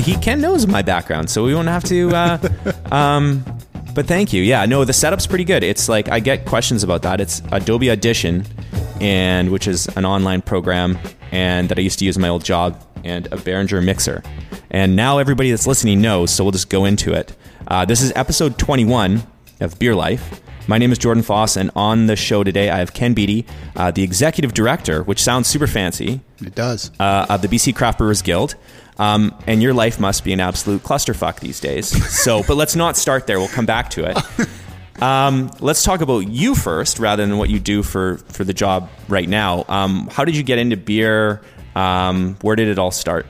he Ken knows my background, so we won't have to. Uh, um, but thank you. Yeah, no, the setup's pretty good. It's like I get questions about that. It's Adobe Audition, and which is an online program, and that I used to use in my old job, and a Behringer mixer. And now everybody that's listening knows, so we'll just go into it. Uh, this is episode 21 of Beer Life. My name is Jordan Foss, and on the show today I have Ken Beattie, uh, the executive director, which sounds super fancy, It does. uh, of the BC Craft Brewers Guild. Um, and your life must be an absolute clusterfuck these days. So, but let's not start there. We'll come back to it. Um, let's talk about you first, rather than what you do for for the job right now. Um, how did you get into beer? Um, where did it all start?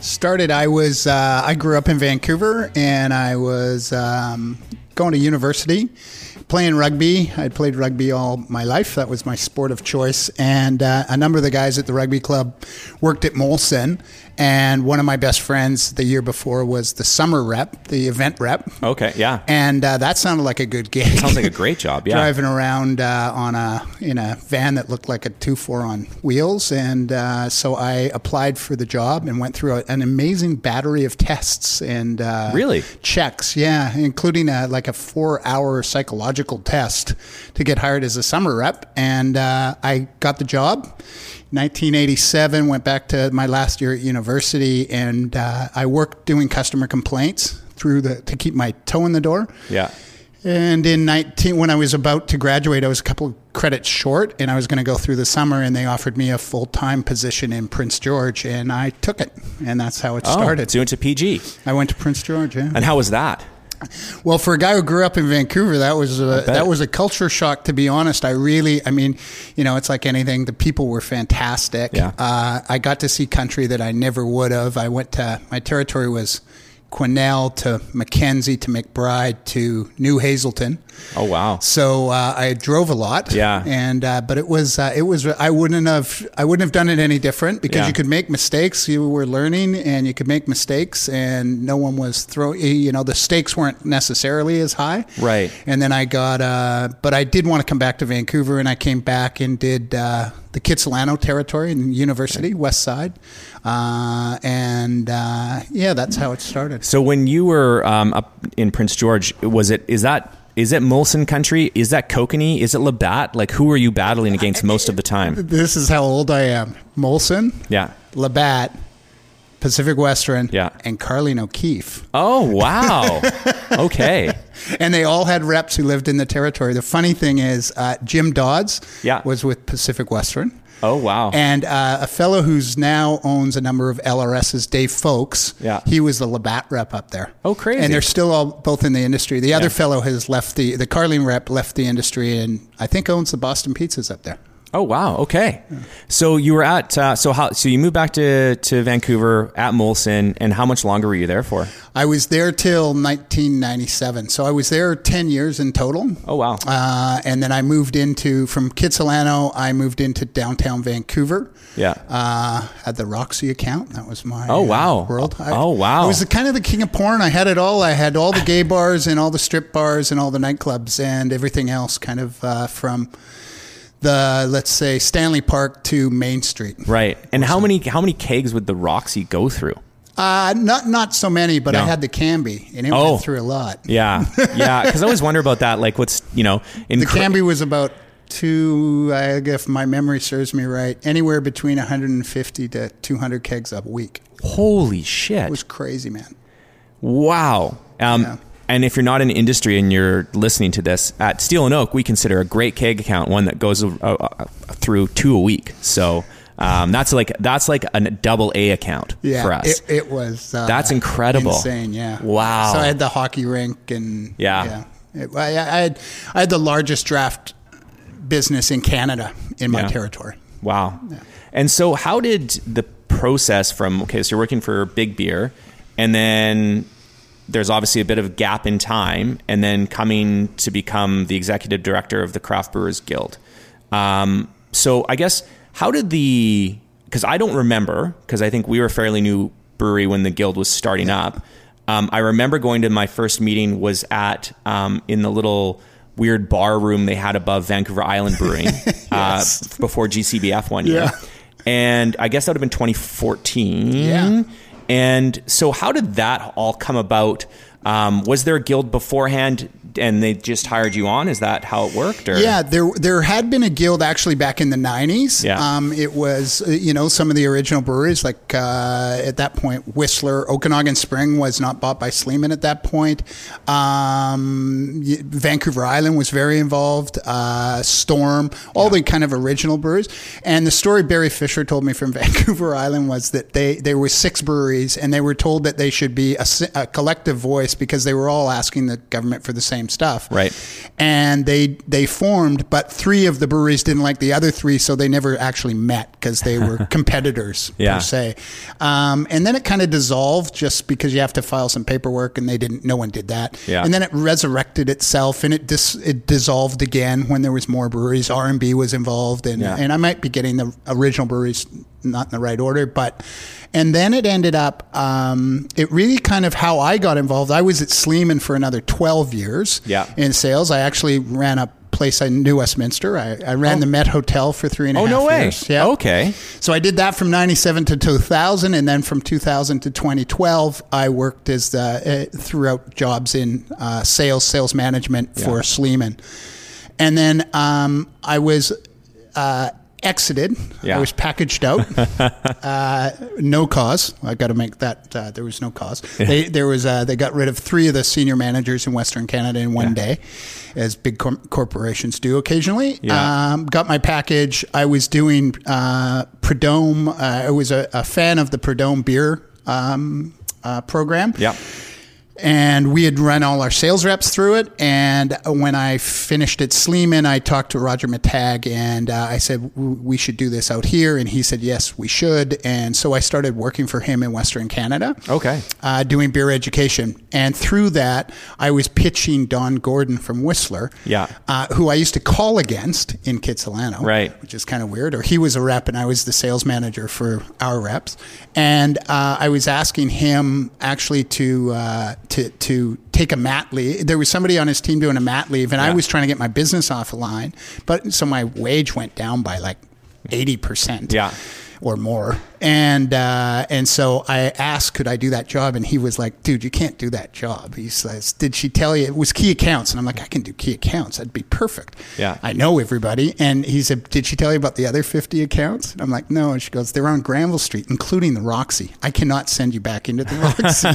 Started. I was. Uh, I grew up in Vancouver, and I was um, going to university, playing rugby. I played rugby all my life. That was my sport of choice. And uh, a number of the guys at the rugby club worked at Molson. And one of my best friends the year before was the summer rep, the event rep. Okay, yeah, And uh, that sounded like a good gig. sounds like a great job. Yeah, driving around uh, on a in a van that looked like a two four on wheels, and uh, so I applied for the job and went through a, an amazing battery of tests and uh, Really? checks, yeah, including a, like a four hour psychological test to get hired as a summer rep, and uh, I got the job. 1987, went back to my last year at university, and uh, I worked doing customer complaints through the to keep my toe in the door. yeah. And in 19, when I was about to graduate, I was a couple of credits short and I was going to go through the summer and they offered me a full time position in Prince George and I took it. And that's how it Oh, started. so you went to PG, I went to Prince George, yeah. and how was that? Well, for a guy who grew up in Vancouver, that was a, that was a culture shock. To be honest, I really, I mean, you know, it's like anything. The people were fantastic. Yeah. Uh, I got to see country that I never would have. I went to my territory was Quesnel to Mackenzie to McBride to New Hazelton. Oh wow, So uh, I drove a lot. Yeah. And uh, but it was uh, it was I wouldn't have I wouldn't have done it any different because Yeah. you could make mistakes. You were learning and you could make mistakes, and no one was throwing. You know the stakes weren't necessarily as high. Right. And then I got uh, but I did want to come back to Vancouver, and I came back and did uh, the Kitsilano territory in University West Side, uh, and uh, yeah, that's how it started. So when you were um, up in Prince George, was it is that is it Molson country? Is that Kokanee? Is it Labatt? Like who are you battling against most of the time? This is how old I am. Molson. Yeah. Labatt, Pacific Western, Yeah. and Carling O'Keefe. Oh wow. okay. And they all had reps who lived in the territory. The funny thing is, uh, Jim Dodds Yeah. was with Pacific Western. Oh wow. And uh, a fellow who's now owns a number of LRSs, Dave Folks, Yeah. he was the Labatt rep up there. Oh, crazy. And they're still all both in the industry. The other Yeah. fellow has left the, the Carlene rep left the industry and I think owns the Boston Pizzas up there. Oh wow. Okay. So you were at uh, so how so you moved back to to Vancouver at Molson, and how much longer were you there for? I was there till 1997. So I was there 10 years in total. Oh wow. Uh, and then I moved into from Kitsilano. I moved into downtown Vancouver. Yeah. Uh, had the Roxy account. That was my Oh, uh, wow. world. I, Oh, wow. I was the, kind of the king of porn. I had it all. I had all the gay bars and all the strip bars and all the nightclubs and everything else. Kind of uh, from the let's say Stanley Park to Main Street. Right. And how many how many kegs would the Roxy go through? Uh, not not so many, but I had the Cambie and it Oh. went through a lot. Yeah. Yeah. Because I always wonder about that. Like, what's you know in The Cambie was about two, I guess if my memory serves me right, anywhere between 150 to 200 kegs a week. Holy shit! It was crazy, man. Wow. Um, Yeah. And if you're not in industry and you're listening to this, at Steel and Oak, we consider a great keg account one that goes uh, uh, through two a week. So um, that's like that's like a double A account Yeah, for us. It, it was. Uh, That's incredible. Insane, yeah. Wow. So I had the hockey rink and Yeah. yeah. It- I, I had I had the largest draft business in Canada in my Yeah. territory. Wow. And so, how did the process from okay, so you're working for Big Beer, and then there's obviously a bit of gap in time, and then coming to become the executive director of the Craft Brewers Guild. Um, so, I guess how did the because I don't remember because I think we were a fairly new brewery when the guild was starting up. Um, I remember going to my first meeting was at um, in the little weird bar room they had above Vancouver Island Brewing uh, before GCBF one year. Yeah. And I guess that would have been 2014. Yeah. And so, how did that all come about? Um, was there a guild beforehand? And they just hired you on. Is that how it worked? Or? Yeah, there there had been a guild actually back in the '90s. Yeah. Um, it was you know some of the original breweries like uh, at that point Whistler, Okanagan Spring was not bought by Sleeman at that point. Um, Vancouver Island was very involved. Uh, Storm, all yeah. the kind of original breweries. And the story Barry Fisher told me from Vancouver Island was that they there were six breweries and they were told that they should be a, a collective voice because they were all asking the government for the same same stuff. Right. And they they formed, but three of the breweries didn't like the other three, so they never actually met because they were competitors yeah. per se. Um, and then it kind of dissolved just because you have to file some paperwork, and they didn't. No one did that. Yeah. And then it resurrected itself, and it dis, it dissolved again when there was more breweries. R and B was involved, and yeah. and I might be getting the original breweries not in the right order, but and then it ended up. Um, it really kind of how I got involved. I was at Sleeman for another twelve years. Yeah. in sales. I actually ran a place in New Westminster. I, I ran oh. the Met Hotel for three and a oh, half no way. Yeah. Okay. So I did that from 97 to 2000. And then from 2000 to 2012, I worked as the, uh, throughout jobs in uh, sales, sales management for. Sleeman. And then um, I was uh, exited. Yeah. I was packaged out. uh, no cause. I got to make that. Uh, there was no cause. They, there was. Uh, they got rid of three of the senior managers in Western Canada in one yeah. day, as big cor- corporations do occasionally. Yeah. Um, got my package. I was doing uh, Prud'homme. Uh, I was a, a, fan of the Prud'homme beer um, uh, program. Yeah and we had run all our sales reps through it. And when I finished at Sleeman, I talked to Roger Mittag and uh, I said, we should do this out here. And he said, yes, we should. And so I started working for him in Western Canada. Okay. Uh, doing beer education. And through that, I was pitching Don Gordon from Whistler, yeah. Uh, who I used to call against in Kitsilano, right. which is kind of weird. Or he was a rep and I was the sales manager for our reps. And uh, I was asking him actually to uh, to to take a mat leave. There was somebody on his team doing a mat leave, and yeah. I was trying to get my business off the line. But so my wage went down by like eighty percent. Yeah or more. And uh, and so I asked, could I do that job? And he was like, dude, you can't do that job. He says, did she tell you it was key accounts? And I'm like, I can do key accounts. That'd be perfect. Yeah. I know everybody. And he said, did she tell you about the other 50 accounts? And I'm like, no. And she goes, they're on Granville Street, including the Roxy. I cannot send you back into the Roxy.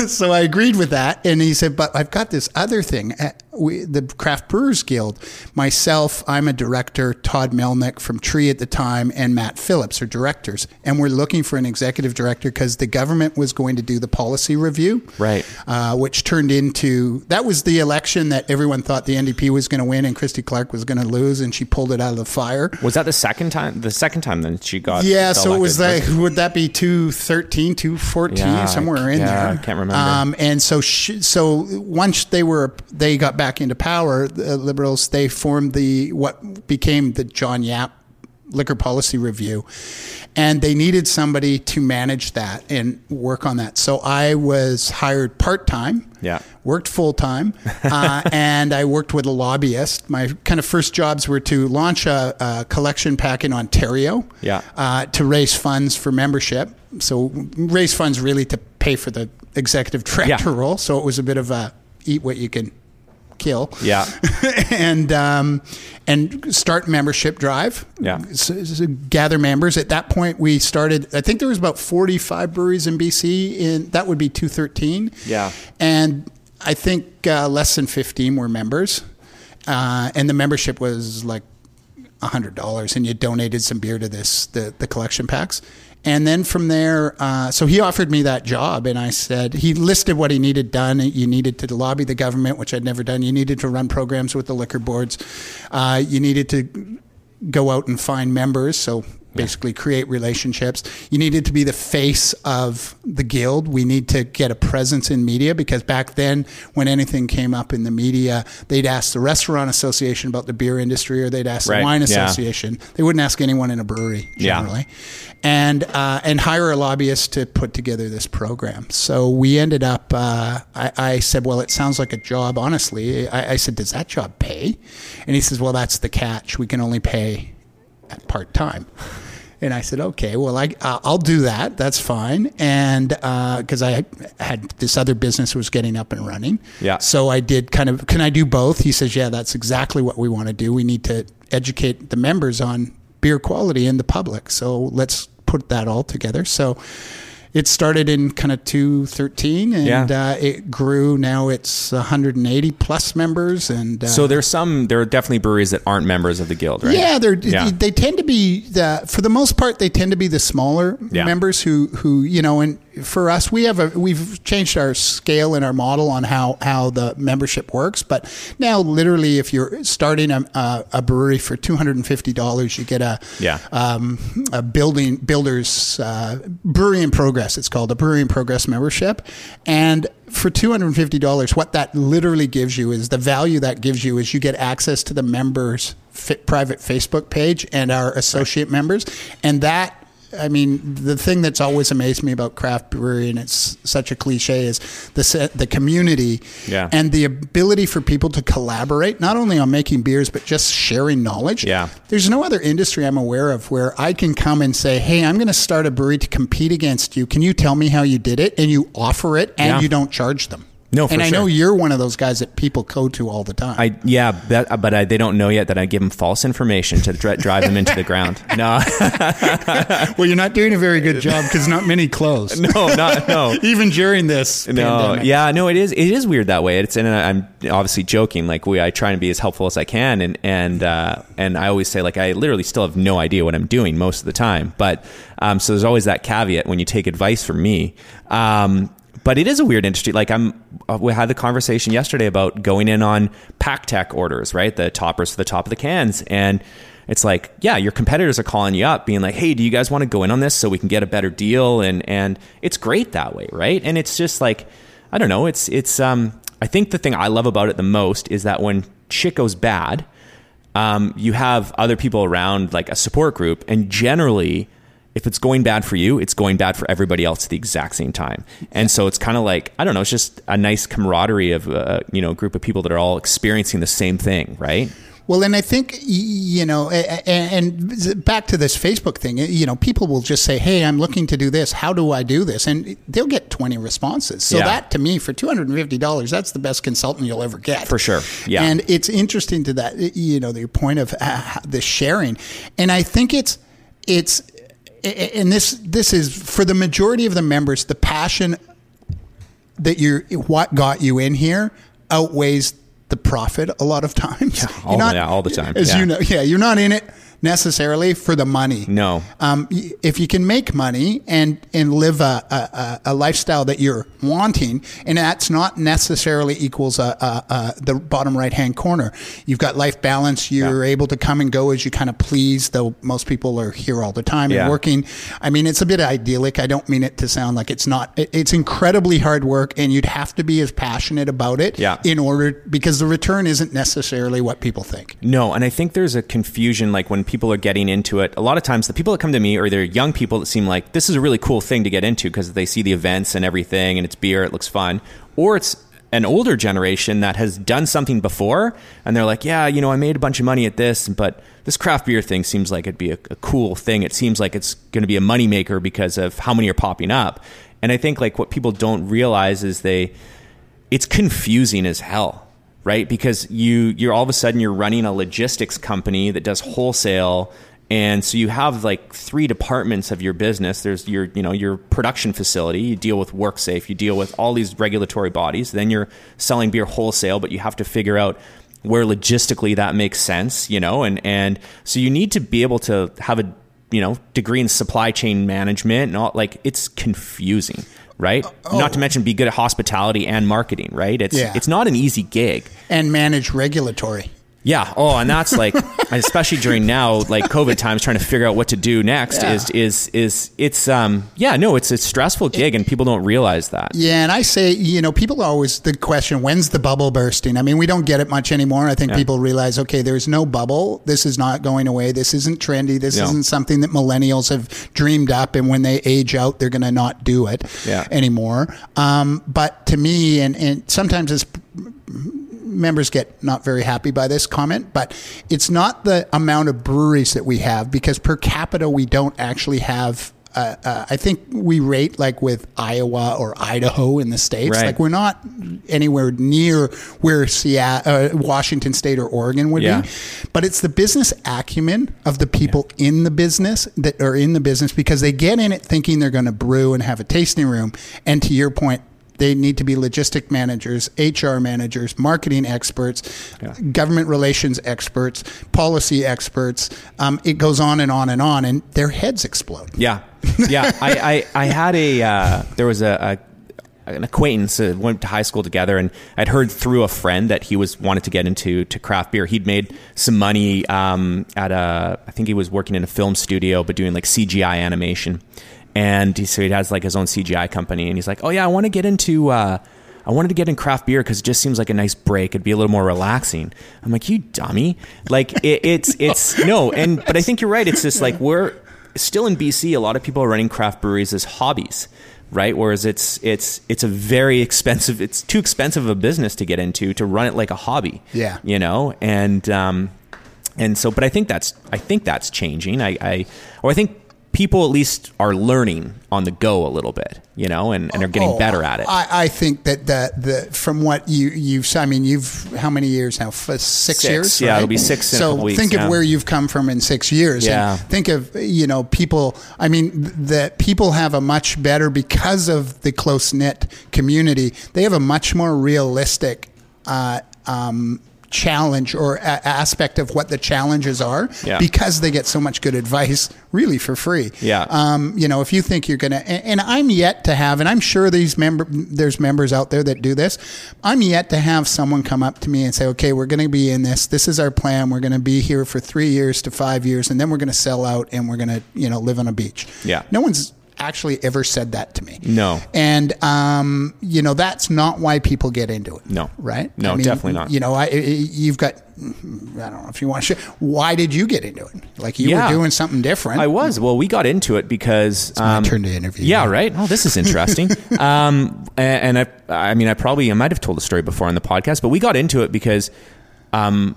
so I agreed with that. And he said, but I've got this other thing. Uh, we, the Craft Brewers Guild, myself, I'm a director, Todd Melnick from Tree at the time, and Matt Phillips are directors. And we're looking for an executive director because the government was going to do the policy review. Right. Uh, which turned into that was the election that everyone thought the NDP was going to win and Christy Clark was going to lose, and she pulled it out of the fire. Was that the second time? The second time that she got. Yeah, so it was like, would that be 213, 214, yeah, somewhere in yeah, there? I can't remember. Um, and so, she, so once they were, they got back into power, the Liberals, they formed the what became the John Yap liquor policy review and they needed somebody to manage that and work on that. So i was hired part-time yeah. worked full-time uh, and i worked with a lobbyist. My kind of first jobs were to launch a, a collection pack in ontario yeah. uh, to raise funds for membership. So raise funds really to pay for the executive director yeah. role. So it was a bit of a eat what you can kill. Yeah. and um, and start membership drive. Yeah. So, so gather members. At that point, we started. I think there was about forty five breweries in BC. In that would be two thirteen. Yeah. And I think uh, less than fifteen were members, uh, and the membership was like hundred dollars, and you donated some beer to this the the collection packs. And then from there, uh, so he offered me that job, and I said he listed what he needed done. You needed to lobby the government, which I'd never done. You needed to run programs with the liquor boards. Uh, you needed to go out and find members. So basically create relationships. You needed to be the face of the guild. We need to get a presence in media because back then, when anything came up in the media, they'd ask the restaurant association about the beer industry or they'd ask right. the wine yeah. association. They wouldn't ask anyone in a brewery generally. Yeah. And uh, and hire a lobbyist to put together this program. So we ended up. Uh, I, I, said, "Well, it sounds like a job." Honestly, I, I said, "Does that job pay?" And he says, "Well, that's the catch. We can only pay part time." And I said, okay, well, I, uh, I'll do that. That's fine. And because I had this other business was getting up and running. Yeah. So I did kind of, can I do both? He says, yeah, that's exactly what we want to do. We need to educate the members on beer quality in the public. So let's put that all together. So it started in kind of 213 and Yeah. uh, it grew. Now it's 180 plus members. And uh, So there's some, there are definitely breweries that aren't members of the guild, right? yeah, they're Yeah. they tend to be the for the most part they tend to be the smaller Yeah. members who who you know and for us we have a we've changed our scale and our model on how how the membership works but now literally if you're starting a, a, a brewery for two hundred and fifty dollars you get a Yeah. um, a building builders uh, brewery in progress it's called a brewery in progress membership. And for $250 what that literally gives you is the value that gives you is you get access to the members private facebook page and our associate members. And that I mean, the thing that's always amazed me about craft brewery, and it's such a cliche, is the the community Yeah. and the ability for people to collaborate, not only on making beers but just sharing knowledge. Yeah. There's no other industry I'm aware of where I can come and say, "Hey, I'm going to start a brewery to compete against you. Can you tell me how you did it?" And you offer it, and Yeah. you don't charge them. No, for and I know you're one of those guys that people go to all the time. I yeah, that, but I, they don't know yet that I give them false information to dri- drive them into the ground. No, well, you're not doing a very good job because not many close. no, not no. Even during this No, pandemic. yeah, no, it is. It is weird that way. It's and I'm obviously joking. Like we, I try and be as helpful as I can, and and uh, and I always say like I literally still have no idea what I'm doing most of the time. But um, so there's always that caveat when you take advice from me. Um, but it is a weird industry. Like I'm, uh, we had the conversation yesterday about going in on PakTech orders, right? The toppers for the top of the cans, and it's like, yeah, your competitors are calling you up, being like, hey, do you guys want to go in on this so we can get a better deal? And and it's great that way, right? And it's just like, I don't know, it's it's. Um, I think the thing I love about it the most is that when shit goes bad, um, you have other people around, like a support group, and generally, if it's going bad for you, it's going bad for everybody else at the exact same time. And so it's kind of like I don't know, it's just a nice camaraderie of uh, you know a group of people that are all experiencing the same thing, right? Well, and I think you know, a- a- and back to this Facebook thing. You know, people will just say, "Hey, I'm looking to do this. How do I do this?" And they'll get 20 responses. So Yeah. that, to me, for 250 dollars, that's the best consultant you'll ever get For sure. Yeah. And it's interesting to that, you know, your point of uh, the sharing, and I think it's it's and this this is for the majority of the members, the passion that you're what got you in here outweighs the profit a lot of times. all- You're yeah, all the time. As Yeah. you know, yeah, you're not in it necessarily for the money. No. Um, if you can make money and and live a, a, a- lifestyle that you're wanting, and that's not necessarily equals a, a, a, the bottom right hand corner. You've got life balance. You're able to come and go as you kind of please. Though most people are here all the time Yeah. and working. I mean, it's a bit idyllic. I don't mean it to sound like it's not. It, it's incredibly hard work, and you'd have to be as passionate about it Yeah. in order because the return isn't necessarily what people think. No, and I think there's a confusion like when people are getting into it. A lot of times the people that come to me are they're young people that seem like this is a really cool thing to get into because they see the events and everything and it's beer, it looks fun. Or it's an older generation that has done something before and they're like, yeah, you know, I made a bunch of money at this, but this craft beer thing seems like it'd be a, a cool thing. It seems like it's going to be a moneymaker because of how many are popping up. And I think like what people don't realize is they it's confusing as hell right? Because you you're all of a sudden you're running a logistics company that does wholesale and so you have like three departments of your business. There's your you know your production facility you deal with WorkSafe you deal with all these regulatory bodies then you're selling beer wholesale but you have to figure out where logistically that makes sense you know and and so you need to be able to have a you know degree in supply chain management and all like it's confusing right oh, oh. not to mention be good at hospitality and marketing right it's Yeah. it's not an easy gig And manage regulatory. Yeah oh and that's like especially during now like covid times trying to figure out what to do next Yeah. is is is it's um yeah no it's a stressful gig and people don't realize that Yeah, and I say, you know, people always the question, when's the bubble bursting? I mean, we don't get it much anymore. I think people realize, okay, there's no bubble. This is not going away. This isn't trendy. This No. isn't something that millennials have dreamed up, and when they age out, they're going to not do it Yeah. anymore. Um, but to me, and and sometimes it's members get not very happy by this comment, but it's not the amount of breweries that we have because per capita we don't actually have uh, uh, I think we rate like with Iowa or Idaho in the states. Right. Like we're not anywhere near where Seattle, uh, Washington State or Oregon would Yeah. be. But it's the business acumen of the people in the business that are in the business because they get in it thinking they're going to brew and have a tasting room. And to your point. They need to be logistic managers, HR managers, marketing experts, government relations experts, policy experts. Um, it goes on and on and on, and their heads explode. Yeah, yeah. I, I, I had a uh, there was a, a an acquaintance that went to high school together, and I'd heard through a friend that he was wanted to get into to craft beer. He'd made some money um, at a I think he was working in a film studio, but doing like CGI animation. And he, so he has like his own CGI company, and he's like, "Oh yeah, I want to get into." Uh, I wanted to get in craft beer because it just seems like a nice break. It'd be a little more relaxing. I'm like, you dummy! Like it, it's it's no, and but I think you're right. It's just like we're still in BC. A lot of people are running craft breweries as hobbies, right? Whereas it's it's it's a very expensive. It's too expensive of a business to get into to run it like a hobby. Yeah. you know, and um, and so, but I think that's I think that's changing. I, I or I think people at least are learning on the go a little bit, you know, and, and are getting Oh, better at it. I, I think that the, the from what you you've I mean you've how many years now F- six, Six. years Yeah, right? it'll be six so think of where you've come from in six years Yeah. think of you know people I mean that people have a much better because of the close knit community they have a much more realistic uh, um, challenge or a- aspect of what the challenges are Yeah. because they get so much good advice really for free Yeah. um, you know, if you think you're going to, and I'm yet to have, and I'm sure these member, there's members out there that do this. I'm yet to have someone come up to me and say, okay, we're going to be in this. This is our plan. We're going to be here for three years to five years, and then we're going to sell out and we're going to, you know, live on a beach. Yeah. No one's actually ever said that to me. No. And, um, you know, that's not why people get into it. No. Right? No, definitely not. You know, I, I- you've got, I don't know if you want to share. Why did you get into it? Like you Yeah. were doing something different. I was. Well, we got into it because my um, turn to interview Yeah, you. right. Oh, this is interesting. um, and, and I, I mean, I probably I might have told the story before on the podcast, but we got into it because um,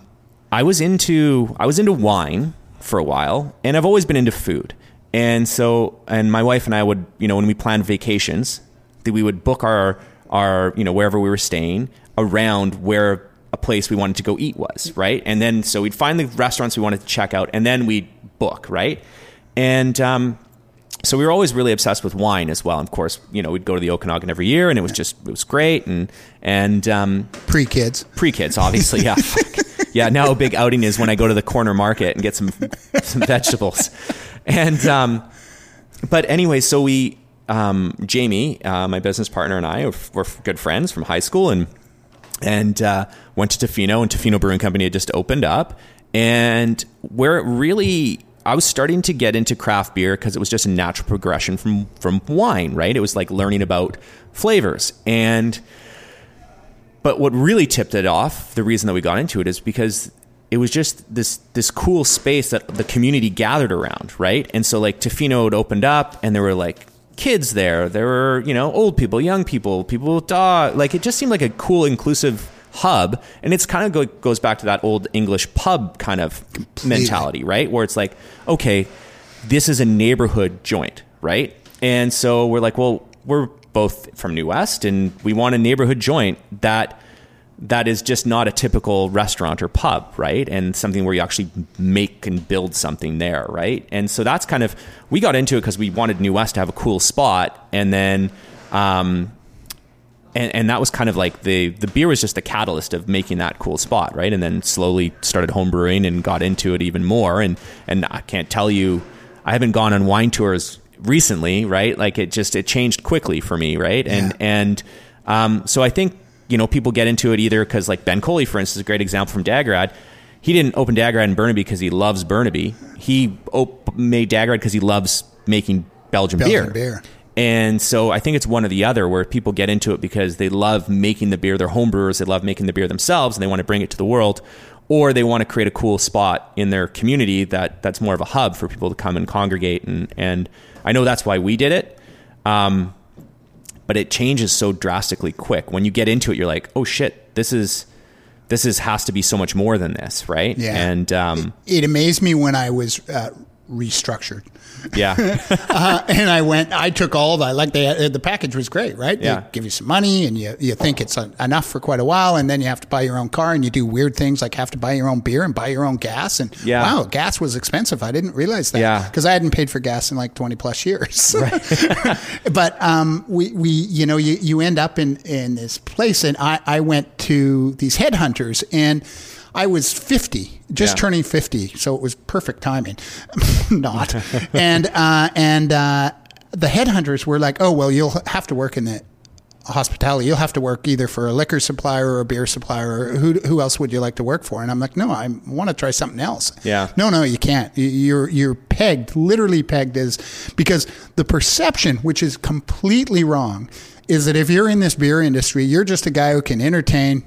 I was into I was into wine for a while, and I've always been into food. And so, and my wife and I would, you know, when we planned vacations, that we would book our our you know wherever we were staying around where a place we wanted to go eat was, right? And then so we'd find the restaurants we wanted to check out, and then we'd book, right? And um, so we were always really obsessed with wine as well. And Of course, you know, we'd go to the Okanagan every year, and it was just it was great, and and um, Pre kids. pre kids, obviously, yeah, yeah. Now a big outing is when I go to the corner market and get some some vegetables, and um, but anyway, so we um, Jamie, uh, my business partner, and I were, good friends from high school, and and uh, went to Tofino, and Tofino Brewing Company had just opened up, and where it really. I was starting to get into craft beer because it was just a natural progression from from wine, right? It was like learning about flavors. And but what really tipped it off, the reason that we got into it is because it was just this this cool space that the community gathered around, right? And so like Tofino had opened up and there were like kids there. There were, you know, old people, young people, people with dog. Like it just seemed like a cool inclusive hub and it's kind of go, goes back to that old English pub kind of mentality, right? Where it's like, okay, this is a neighborhood joint, right? And so we're like, well, we're both from New West and we want a neighborhood joint that that is just not a typical restaurant or pub, right? And something where you actually make and build something there, right? And so that's kind of we got into it because we wanted New West to have a cool spot, and then um, and, and that was kind of like the the beer was just the catalyst of making that cool spot, right? And then slowly started home brewing and got into it even more. And and I can't tell you, I haven't gone on wine tours recently, right? Like it just it changed quickly for me, right? And Yeah. and um, so I think you know people get into it either because like Ben Coli, for instance, is a great example from Dageraad. He didn't open Dageraad in Burnaby because he loves Burnaby. He op- made Dageraad because he loves making Belgian, Belgian beer. beer. And so I think it's one or the other where people get into it because they love making the beer. They're home brewers. They love making the beer themselves and they want to bring it to the world. Or they want to create a cool spot in their community that that's more of a hub for people to come and congregate. And, and I know that's why we did it. Um, but it changes so drastically quick. When you get into it, you're like, oh shit, this is this is has to be so much more than this, right? Yeah. And um, It amazed me when I was uh, restructured. yeah, uh, and I went. I took all that. Like they, the package was great, right? Yeah. They give you some money, and you you think it's enough for quite a while, and then you have to buy your own car, and you do weird things like have to buy your own beer and buy your own gas. And Yeah. wow, gas was expensive. I didn't realize that. Yeah. because I hadn't paid for gas in like twenty plus years. but um, we we you know you you end up in in this place, and I I went to these headhunters and. I was 50, just Yeah. turning 50, so it was perfect timing. Not. and uh, and uh, the headhunters were like, "Oh, well, you'll have to work in the hospitality. You'll have to work either for a liquor supplier or a beer supplier. Or who who else would you like to work for?" And I'm like, "No, I want to try something else." Yeah. No, no, you can't. You- You're you're pegged, literally pegged as because the perception, which is completely wrong, is that if you're in this beer industry, you're just a guy who can entertain,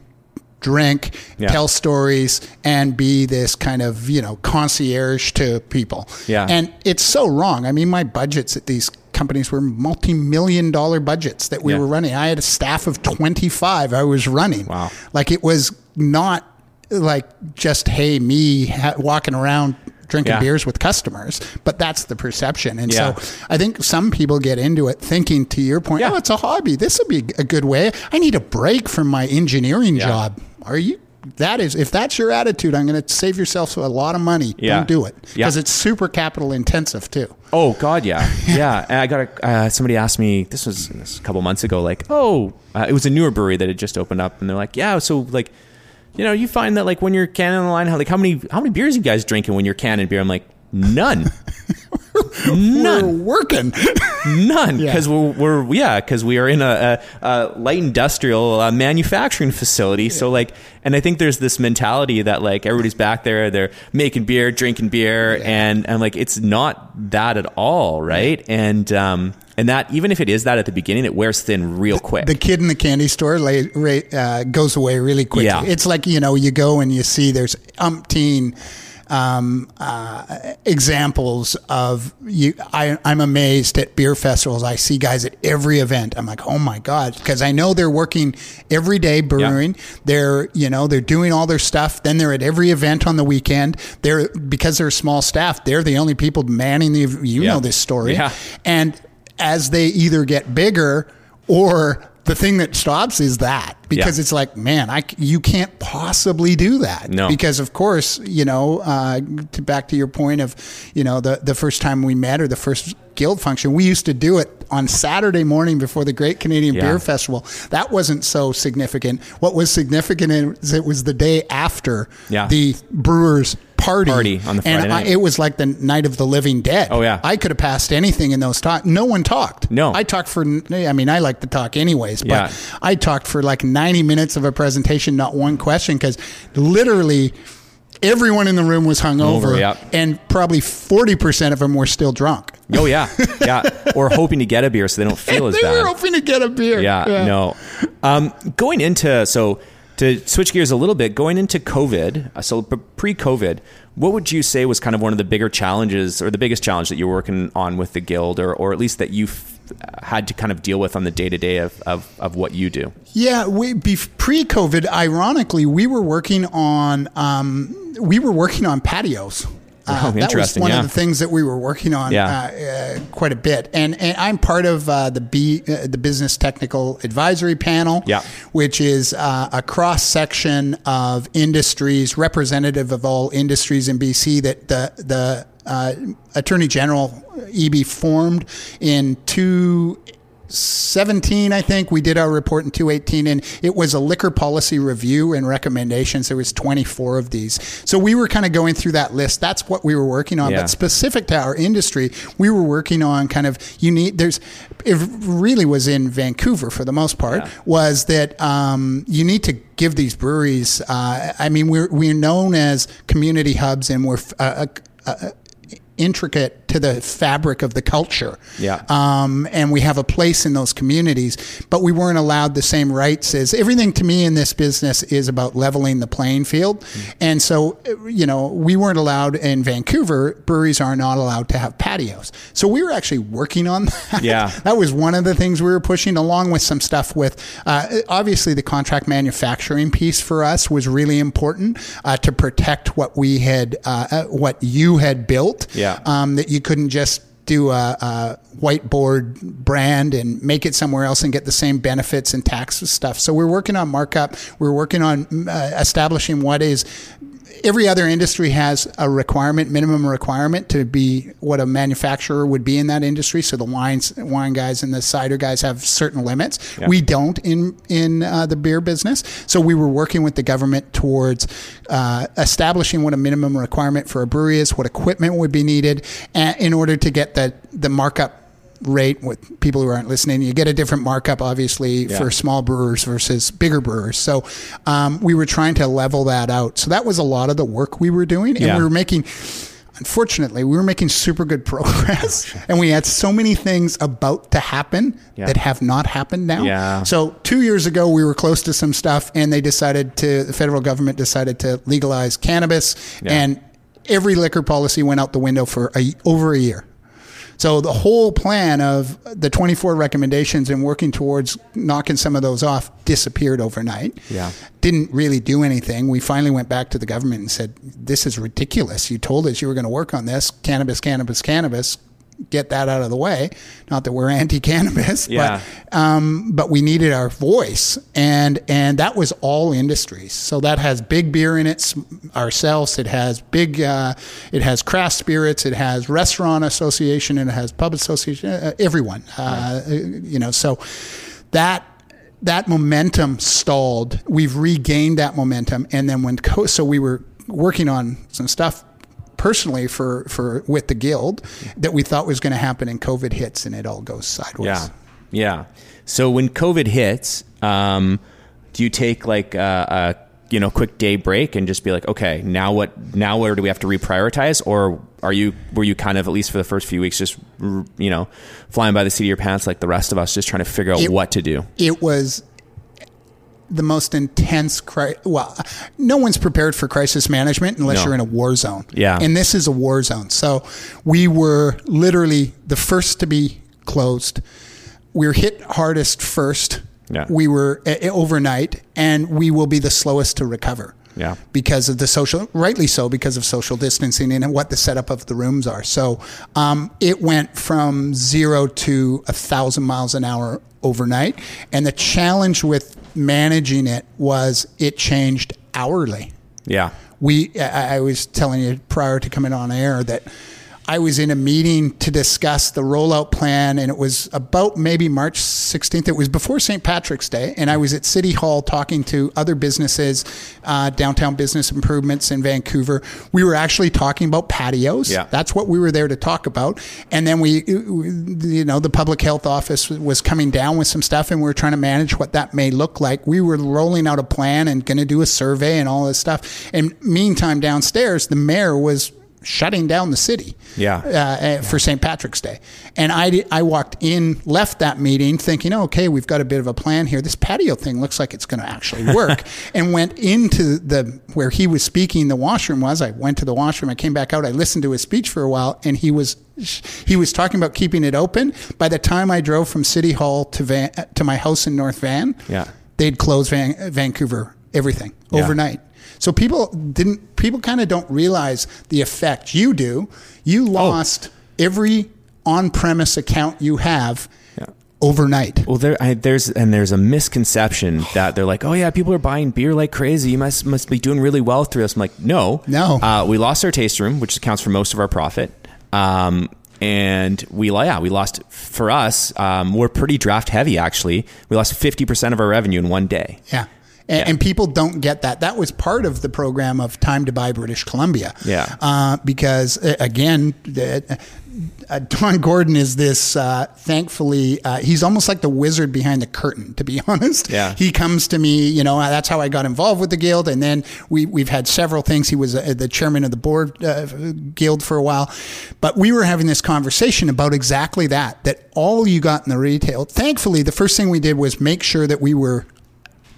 drink, Yeah. tell stories, and be this kind of you know concierge to people. Yeah. And it's so wrong. I mean, my budgets at these companies were multi-million dollar budgets that we Yeah. were running. I had a staff of 25 I was running. Wow. Like it was not like just hey me ha- walking around drinking Yeah. beers with customers, but that's the perception. And Yeah. so I think some people get into it thinking to your point, Yeah. oh, it's a hobby. This would be a good way. I need a break from my engineering job. Are you that is if that's your attitude, I'm going to save yourself a lot of money. Yeah. Don't do it Yeah. because it's super capital intensive too. Oh God, yeah, yeah. And I got a, uh, somebody asked me this was, this was a couple months ago. Like, oh, uh, it was a newer brewery that had just opened up, and they're like, yeah. So like, you know, you find that like when you're canning the line, how like how many how many beers you guys drinking when you're canning beer? I'm like, none, We're none, working. none, Yeah. because we're, we're yeah, because we are in a, a, a light industrial uh, manufacturing facility. So like, and I think there's this mentality that like everybody's back there, they're making beer, drinking beer, and I'm like, it's not that at all, right? And um, and that even if it is that at the beginning, it wears thin real quick. the kid in the candy store lay, uh, goes away really quickly. Yeah. It's like you know you go and you see there's umpteen um, uh, examples of you. I, I'm amazed at beer festivals. I see guys at every event. I'm like, oh my god, because I know they're working every day brewing. They're you know they're doing all their stuff. Then they're at every event on the weekend. They're because they're a small staff. They're the only people manning the. You Yeah. know this story. Yeah. And as they either get bigger or the thing that stops is that because Yeah. it's like, man, I, you can't possibly do that. No. Because of course, you know, uh, to back to your point of, you know, the, the first time we met or the first guild function, we used to do it on Saturday morning before the Great Canadian Yeah. Beer Festival. That wasn't so significant. What was significant is it was the day after Yeah. the Brewers party. Party on the Friday and I, night. it was like the night of the living dead. Oh, yeah. I could have passed anything in those talks. No one talked. No. I talked for. I mean, I like to talk anyways, but Yeah. I talked for like ninety minutes of a presentation, not one question, because literally everyone in the room was hungover, Over, yeah. and probably forty percent of them were still drunk. oh yeah, yeah, or hoping to get a beer so they don't feel as they bad. were hoping to get a beer. yeah, no. Um, going into so to switch gears a little bit, going into COVID, uh, so pre-COVID, what would you say was kind of one of the bigger challenges or the biggest challenge that you were working on with the guild, or or at least that you f- had to kind of deal with on the day to day of of what you do? Yeah, we pre-COVID. Ironically, we were working on um, we were working on patios. Uh, Oh, that was one yeah. of the things that we were working on Yeah. uh, uh, quite a bit, and and I'm part of uh, the B uh, the Business Technical Advisory Panel, Yeah. which is uh, a cross section of industries, representative of all industries in BC. That the the uh, Attorney General Eby formed in two 17 i think we did our report in 218 and it was a liquor policy review and recommendations there was 24 of these so we were kind of going through that list that's what we were working on Yeah. but specific to our industry we were working on kind of you need there's it really was in vancouver for the most part Yeah. was that um, you need to give these breweries uh, i mean we're, we're known as community hubs and we're uh, uh, uh, intricate to the fabric of the culture. Yeah. Um, and we have a place in those communities, but we weren't allowed the same rights as everything to me in this business is about leveling the playing field. And so, you know, we weren't allowed in Vancouver, breweries are not allowed to have patios. So we were actually working on that. Yeah. that was one of the things we were pushing along with some stuff with, uh, obviously the contract manufacturing piece for us was really important uh, to protect what we had, uh, uh, what you had built. Yeah. Um, that you couldn't just do a, a, whiteboard brand and make it somewhere else and get the same benefits and tax stuff. So we're working on markup. We're working on uh, establishing what is every other industry has a requirement, minimum requirement to be what a manufacturer would be in that industry. So the wines, wine guys and the cider guys have certain limits. Yeah. We don't in in uh, the beer business. So we were working with the government towards uh, establishing what a minimum requirement for a brewery is, what equipment would be needed, in order to get that the markup rate with people who aren't listening. You get a different markup, obviously, Yeah. for small brewers versus bigger brewers. So um, we were trying to level that out. So that was a lot of the work we were doing, and Yeah. we were making. Unfortunately, we were making super good progress, and we had so many things about to happen Yeah. that have not happened now. Yeah. So two years ago, we were close to some stuff, and they decided to. The federal government decided to legalize cannabis, and every liquor policy went out the window for a, over a year. So the whole plan of the 24 recommendations and working towards knocking some of those off disappeared overnight. Yeah. Didn't really do anything. We finally went back to the government and said, "This is ridiculous. You told us you were going to work on this. Cannabis, cannabis, cannabis. Get that out of the way. Not that we're anti-cannabis, Yeah. but um, but we needed our voice, and and that was all industries. So that has big beer in it ourselves. It has big, uh, it has craft spirits. It has restaurant association, and it has pub association. Uh, everyone, uh, you know. So that that momentum stalled. We've regained that momentum, and then when co- so we were working on some stuff personally for for with the guild that we thought was going to happen, and COVID hits, and it all goes sideways. Yeah, yeah. So when COVID hits, um, do you take like a, a you know quick day break and just be like, okay, now what? Now where do we have to reprioritize? Or are you were you kind of at least for the first few weeks just you know flying by the seat of your pants like the rest of us, just trying to figure out It- what to do? it was the most intense cri- well no one's prepared for crisis management unless No. you're in a war zone Yeah. and this is a war zone so we were literally the first to be closed we were hit hardest first Yeah. we were uh, overnight and we will be the slowest to recover Yeah. because of the social, rightly so, because of social distancing and what the setup of the rooms are. So um, it went from zero to a thousand miles an hour overnight. And the challenge with managing it was it changed hourly. Yeah, We, I I was telling you prior to coming on air that I was in a meeting to discuss the rollout plan, and it was about maybe March 16th. It was before St. Patrick's Day, and I was at City Hall talking to other businesses, uh, downtown business improvements in Vancouver. We were actually talking about patios. Yeah. That's what we were there to talk about. And then we, you know, the public health office was coming down with some stuff, and we were trying to manage what that may look like. We were rolling out a plan and going to do a survey and all this stuff. And meantime, downstairs, the mayor was shutting down the city Yeah. uh, uh, for St. Patrick's Day. And I, I walked in, left that meeting thinking, oh, okay, we've got a bit of a plan here. This patio thing looks like it's going to actually work. and went into the where he was speaking, the washroom was. I went to the washroom. I came back out. I listened to his speech for a while, and he was he was talking about keeping it open. By the time I drove from City Hall to Van, to my house in North Van, Yeah. they'd closed Van, Vancouver everything Yeah. overnight. So people didn't. People kind of don't realize the effect you do. You lost every on-premise account you have Yeah. overnight. Well, there, I, there's and there's a misconception that they're like, oh yeah, people are buying beer like crazy. You must must be doing really well through this. I'm like, no, No. Uh, we lost our taste room, which accounts for most of our profit. Um, and we, yeah, we lost for us. Um, we're pretty draft heavy actually. We lost fifty percent of our revenue in one day. Yeah, And, Yeah. and people don't get that. That was part of the program of Time to Buy British Columbia. Yeah. Uh, because uh, again, the, uh, Don Gordon is this. Uh, thankfully, uh, he's almost like the wizard behind the curtain. To be honest, Yeah. He comes to me. You know, that's how I got involved with the guild, and then we we've had several things. He was uh, the chairman of the board uh, guild for a while, but we were having this conversation about exactly that. That all you got in the retail. Thankfully, the first thing we did was make sure that we were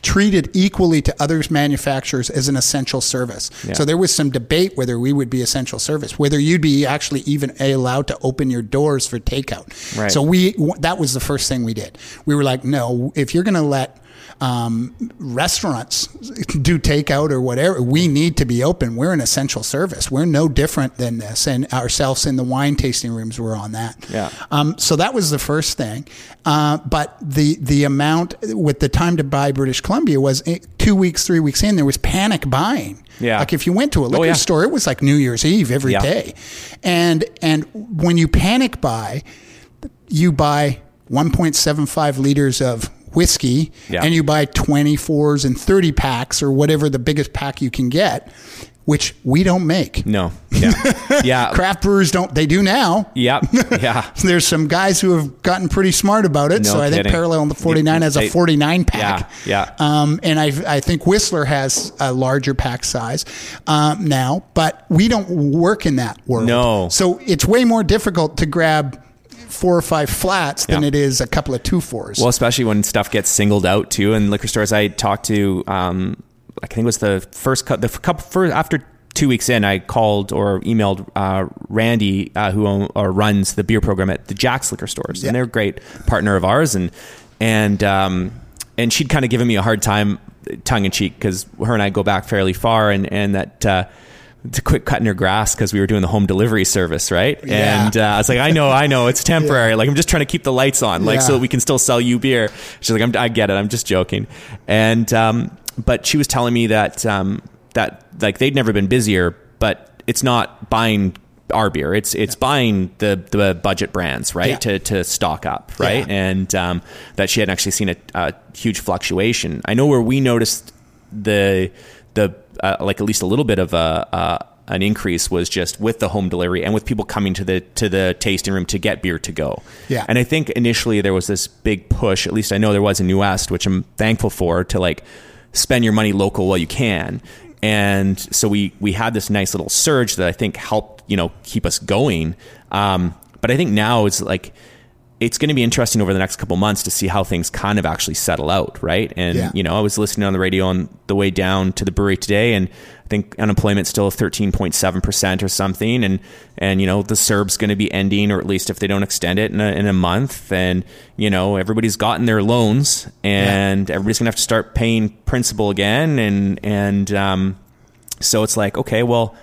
treated equally to other manufacturers as an essential service. Yeah. So there was some debate whether we would be essential service, whether you'd be actually even allowed to open your doors for takeout. Right. So we that was the first thing we did. We were like, no, if you're going to let um, restaurants do takeout or whatever, we need to be open. We're an essential service. We're no different than this, and ourselves in the wine tasting rooms were on that. Yeah. Um, so that was the first thing. Uh, but the the amount with the time to buy British Columbia was eh, two weeks, three weeks in, there was panic buying. Yeah. Like if you went to a liquor yeah. store, it was like New Year's Eve every Yeah. day, and and when you panic buy, you buy 1.75 liters of whiskey Yeah. and you buy 24s and 30 packs or whatever the biggest pack you can get which we don't make No. Yeah. Yeah. craft brewers don't they do now Yeah. Yeah. there's some guys who have gotten pretty smart about it. No so I think. Parallel in the 49 has a 49 pack. Yeah, Um, and I, I think Whistler has a larger pack size um, now, but we don't work in that world. No. So it's way more difficult to grab four or five flats than Yeah. it is a couple of two fours. Well, especially when stuff gets singled out too. In liquor stores, I talked to, um, I think it was the first cut, the couple first after two weeks in, I called or emailed uh, Randy, uh, who own, or runs the beer program at the Jack's liquor stores, Yeah. and they're a great partner of ours, and and um, and she'd kind of given me a hard time, tongue in cheek, because her and I go back fairly far, and and that. Uh, to quit cutting her grass because we were doing the home delivery service, right? Yeah. And uh, I was like, I know, I know, it's temporary. Like I'm just trying to keep the lights on, like Yeah. so we can still sell you beer. She's like, I'm, I get it. I'm just joking. And um, but she was telling me that um, that like they'd never been busier, but it's not buying our beer. It's it's buying the the budget brands, right? Yeah. To to stock up, right? Yeah. And um, that she hadn't actually seen a, a huge fluctuation. I know where we noticed the the uh, like at least a little bit of a. Uh, an increase was just with the home delivery and with people coming to the to the tasting room to get beer to go. Yeah. And I think initially there was this big push, at least I know there was in New West, which I'm thankful for, to like spend your money local while you can. And so we we had this nice little surge that I think helped, you know, keep us going. Um, but I think now it's like it's going to be interesting over the next couple months to see how things kind of actually settle out, right? And Yeah. you know, I was listening on the radio on the way down to the brewery today, and I think unemployment's still thirteen point seven percent or something, and and you know the CERB's going to be ending, or at least if they don't extend it in a, in a month, and you know everybody's gotten their loans, and everybody's going to have to start paying principal again, and and um, so it's like okay, well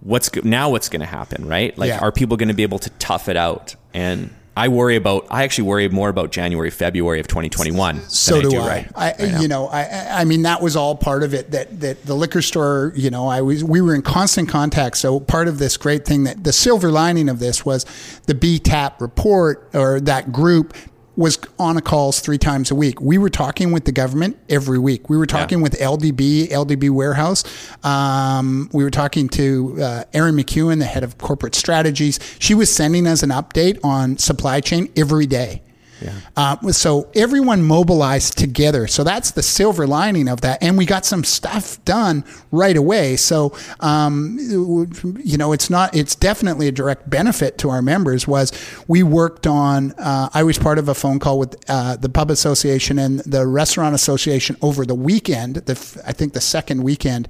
what's now what's going to happen right like Yeah. are people going to be able to tough it out and i worry about i actually worry more about january february of 2021 so than do, I, do I. right, I, right you know, I, I- I mean, that was all part of it. That that the liquor store, you know, I was we were in constant contact. So part of this great thing that the silver lining of this was the BTAP report or that group was on a calls three times a week. We were talking with the government every week. We were talking with LDB, LDB Warehouse. Um, we were talking to uh, Erin McEwen, the head of corporate strategies. She was sending us an update on supply chain every day. Uh, so everyone mobilized together. So that's the silver lining of that. And we got some stuff done right away. So, um, you know, it's not, it's definitely a direct benefit to our members was we worked on, uh, I was part of a phone call with uh, the pub association and the restaurant association over the weekend, the, I think the second weekend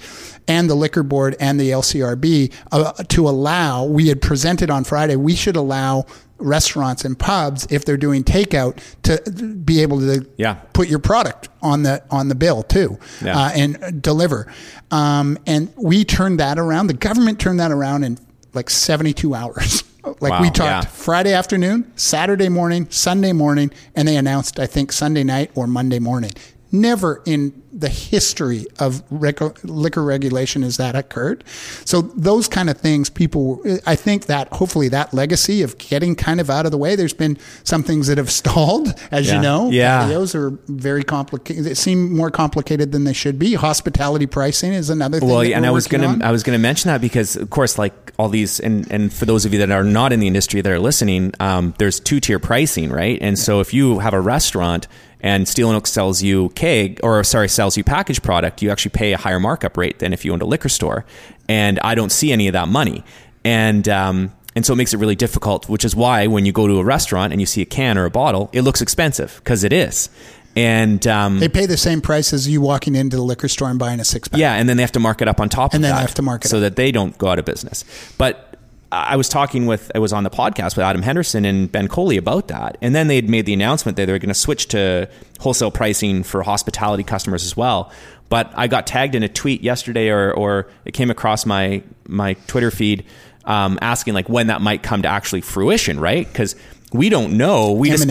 and the liquor board and the LCRB uh, to allow, we had presented on Friday, we should allow restaurants and pubs if they're doing takeout to be able to Yeah. put your product on the on the bill too Yeah. uh, and deliver um, and we turned that around the government turned that around in like 72 hours like Wow, we talked yeah. friday afternoon saturday morning sunday morning and they announced i think sunday night or monday morning Never in the history of rec- liquor regulation has that occurred. So those kind of things, people, I think that hopefully that legacy of getting kind of out of the way. There's been some things that have stalled, as Yeah. you know. Yeah. Patios are very complicated. They seem more complicated than they should be. Hospitality pricing is another thing. Well, and I was gonna on. I was gonna mention that because of course, like all these, and and for those of you that are not in the industry that are listening, um, there's two tier pricing, right? And so if you have a restaurant and Steel and Oak sells you keg, or sorry, sells you packaged product, you actually pay a higher markup rate than if you owned a liquor store. And I don't see any of that money, and um, and so it makes it really difficult. Which is why when you go to a restaurant and you see a can or a bottle, it looks expensive because it is. And um, They pay the same price as you walking into the liquor store and buying a six pack. yeah, and then they have to mark it up on top And of then that. they have to mark it so up. that they don't go out of business. But I was talking with I was on the podcast with Adam Henderson and Ben Coli about that, and then they had made the announcement that they were going to switch to wholesale pricing for hospitality customers as well. But I got tagged in a tweet yesterday, or or it came across my my Twitter feed um, asking like when that might come to actually fruition, right? Because we don't know. We just-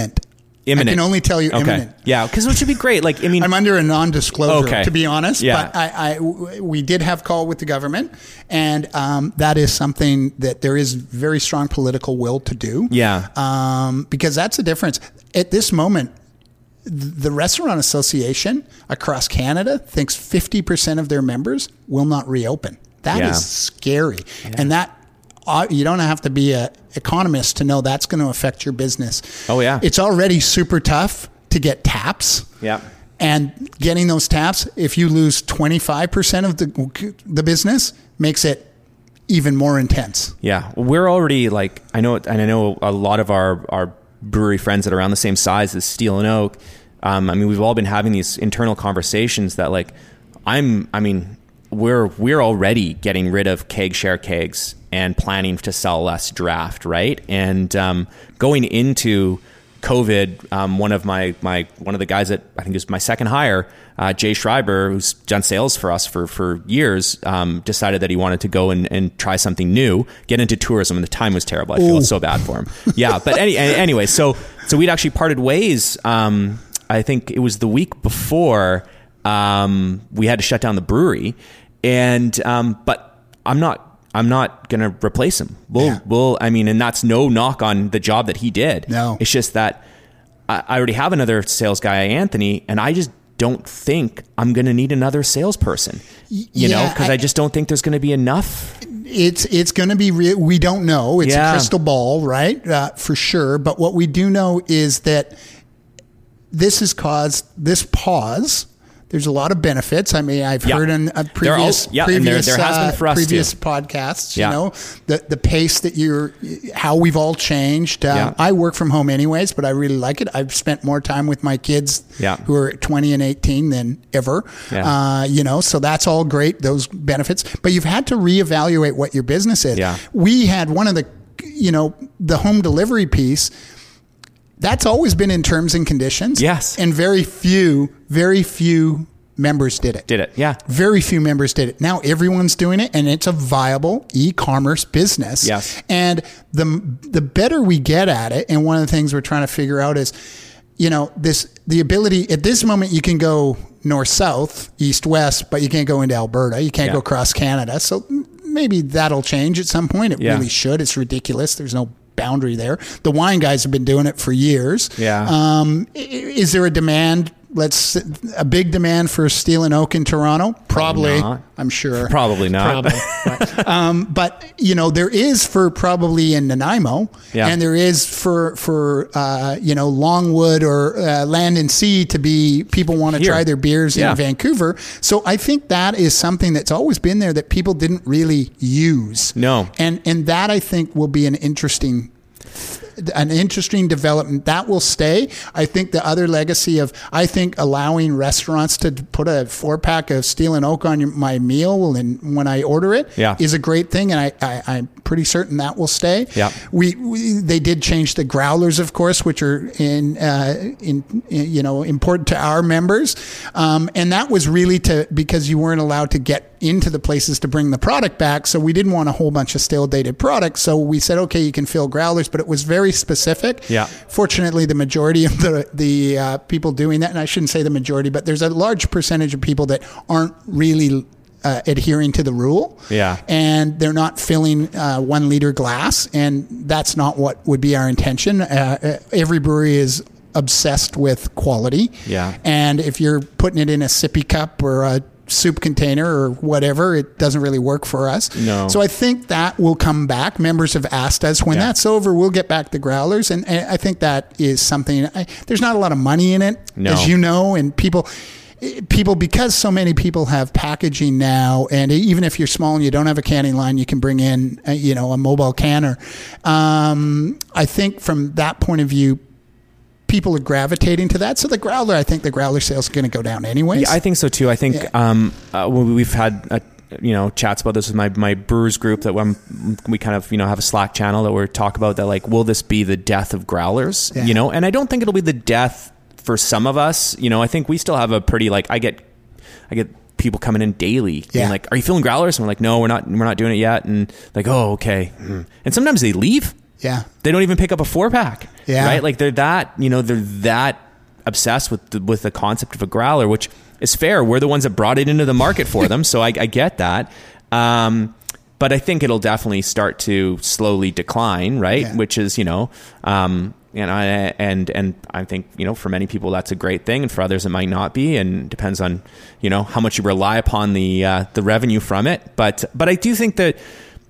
Imminent. I can only tell you okay. imminent. Yeah, because which would be great. Like I mean, I'm under a non-disclosure, Okay. to be honest. Yeah. But I, I, we did have call with the government, and um, that is something that there is very strong political will to do. Yeah. Um, because that's the difference at this moment. The Restaurant Association across Canada thinks 50% of their members will not reopen. That is Yeah. scary, and that you don't have to be an economist to know that's going to affect your business. Oh, yeah. it's already super tough to get taps. Yeah. And getting those taps, if you lose 25% of the, the business, makes it even more intense. Yeah, we're already like I know, and I know a lot of our our brewery friends that are around the same size as Steel and Oak. Um, I mean, we've all been having these internal conversations that like I'm. I mean, we're we're already getting rid of keg share kegs and planning to sell less draft, right? And um, going into COVID, um, one of my my one of the guys that I think is my second hire, uh, Jay Schreiber, who's done sales for us for for years, um, decided that he wanted to go and, and try something new, get into tourism, and the time was terrible. I feel Ooh. so bad for him. Yeah, but any, any- anyway, so so we'd actually parted ways. Um, I think it was the week before um, we had to shut down the brewery, and um, but I'm not. I'm not going to replace him. We'll, Yeah. we'll, I mean, and that's no knock on the job that he did. No. It's just that I, I already have another sales guy, Anthony, and I just don't think I'm going to need another salesperson. You know, because I, I- just don't think there's going to be enough. It's it's going to be real. We don't know. It's Yeah. a crystal ball, right? Uh, for sure. But what we do know is that this has caused this pause. There's a lot of benefits. I mean, I've Yeah. heard in a previous al- yeah, and there- there has been uh, for us, previous too. podcasts. Yeah. You know, the the pace that you're, how we've all changed. Um, Yeah. I work from home anyways, but I really like it. I've spent more time with my kids Yeah. who are 20 and 18 than ever. Yeah. Uh, you know, so that's all great. Those benefits, but you've had to reevaluate what your business is. Yeah. We had one of the, you know, the home delivery piece. That's always been in terms and conditions. Yes. And very few, very few members did it. Did it? Yeah. Very few members did it. Now everyone's doing it, and it's a viable e-commerce business. Yes. And the the better we get at it, and one of the things we're trying to figure out is, you know, this the ability at this moment you can go north south, east west, but you can't go into Alberta. You can't Yeah. go across Canada. So maybe that'll change at some point. It Yeah. really should. It's ridiculous. There's no boundary there. The wine guys have been doing it for years. Yeah. Um, is there a demand? Let's a big demand for steel and oak in Toronto. Probably, not. I'm sure. Probably not. Probably. Right. um, but you know, there is for probably in Nanaimo, Yeah. and there is for for uh, you know Longwood or uh, Land and Sea to be people want to try their beers Yeah. in Vancouver. So I think that is something that's always been there that people didn't really use. No. and and that I think will be an interesting an interesting development that will stay. I think the other legacy of I think allowing restaurants to put a four pack of steel and oak on your, my meal and when I order it is Yeah. a great thing, and I, I I'm pretty certain that will stay. Yeah. we, we they did change the growlers, of course, which are in uh, in, in you know important to our members, um, and that was really to because you weren't allowed to get into the places to bring the product back. So we didn't want a whole bunch of stale dated products. So we said, okay, you can fill growlers, but it was very specific. Yeah. Fortunately, the majority of the the uh, people doing that, and I shouldn't say the majority, but there's a large percentage of people that aren't really uh, adhering to the rule. Yeah. And they're not filling uh, one liter glass. And that's not what would be our intention. Uh, uh, every brewery is obsessed with quality. Yeah. And if you're putting it in a sippy cup or a soup container or whatever, it doesn't really work for us. No. So I think that will come back. Members have asked us when Yeah. that's over, we'll get back the growlers. And, and I think that is something, I, there's not a lot of money in it, No. as you know, and people, people because so many people have packaging now and even if you're small and you don't have a canning line you can bring in uh, you know a mobile canner um, i think from that point of view people are gravitating to that so the growler i think the growler sales are going to go down anyways Yeah, I think so too. I think Yeah. um, uh, we- we've had uh, you know chats about this with my my brewers group that when we kind of you know have a Slack channel that we're talk about that like will this be the death of growlers? Yeah. You know, and I don't think it'll be the death for some of us. You know, I think we still have a pretty like I get I get people coming in daily being Yeah. like, "Are you feeling growlers?" And we're like, "No, we're not. We're not doing it yet." And like, "Oh, okay." Hmm. And sometimes they leave. yeah They don't even pick up a four pack. Yeah. Right? Like they're that, you know, they're that obsessed with the, with the concept of a growler, which is fair. We're the ones that brought it into the market for them. so I, I get that. Um, but I think it'll definitely start to slowly decline, right? Yeah. Which is, you know, um, you know, and and I think you know for many people that's a great thing, and for others it might not be, and depends on you know how much you rely upon the uh, the revenue from it. But but I do think that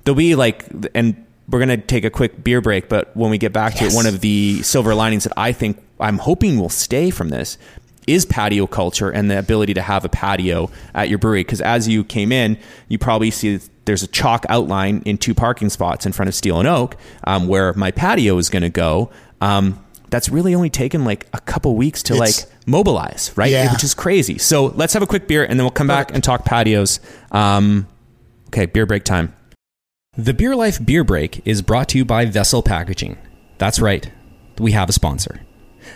there'll be like and we're going to take a quick beer break but when we get back to it one of the silver linings that i think i'm hoping will stay from this is patio culture and the ability to have a patio at your brewery. Because as you came in you probably see there's a chalk outline in two parking spots in front of steel and oak um, where my patio is going to go. Um, that's really only taken like a couple weeks to It's- like mobilize right? Yeah. which is crazy. So let's have a quick beer and then we'll come back and talk patios. Um, okay beer break time the Beer Life Beer Break is brought to you by Vessel Packaging. That's right, we have a sponsor.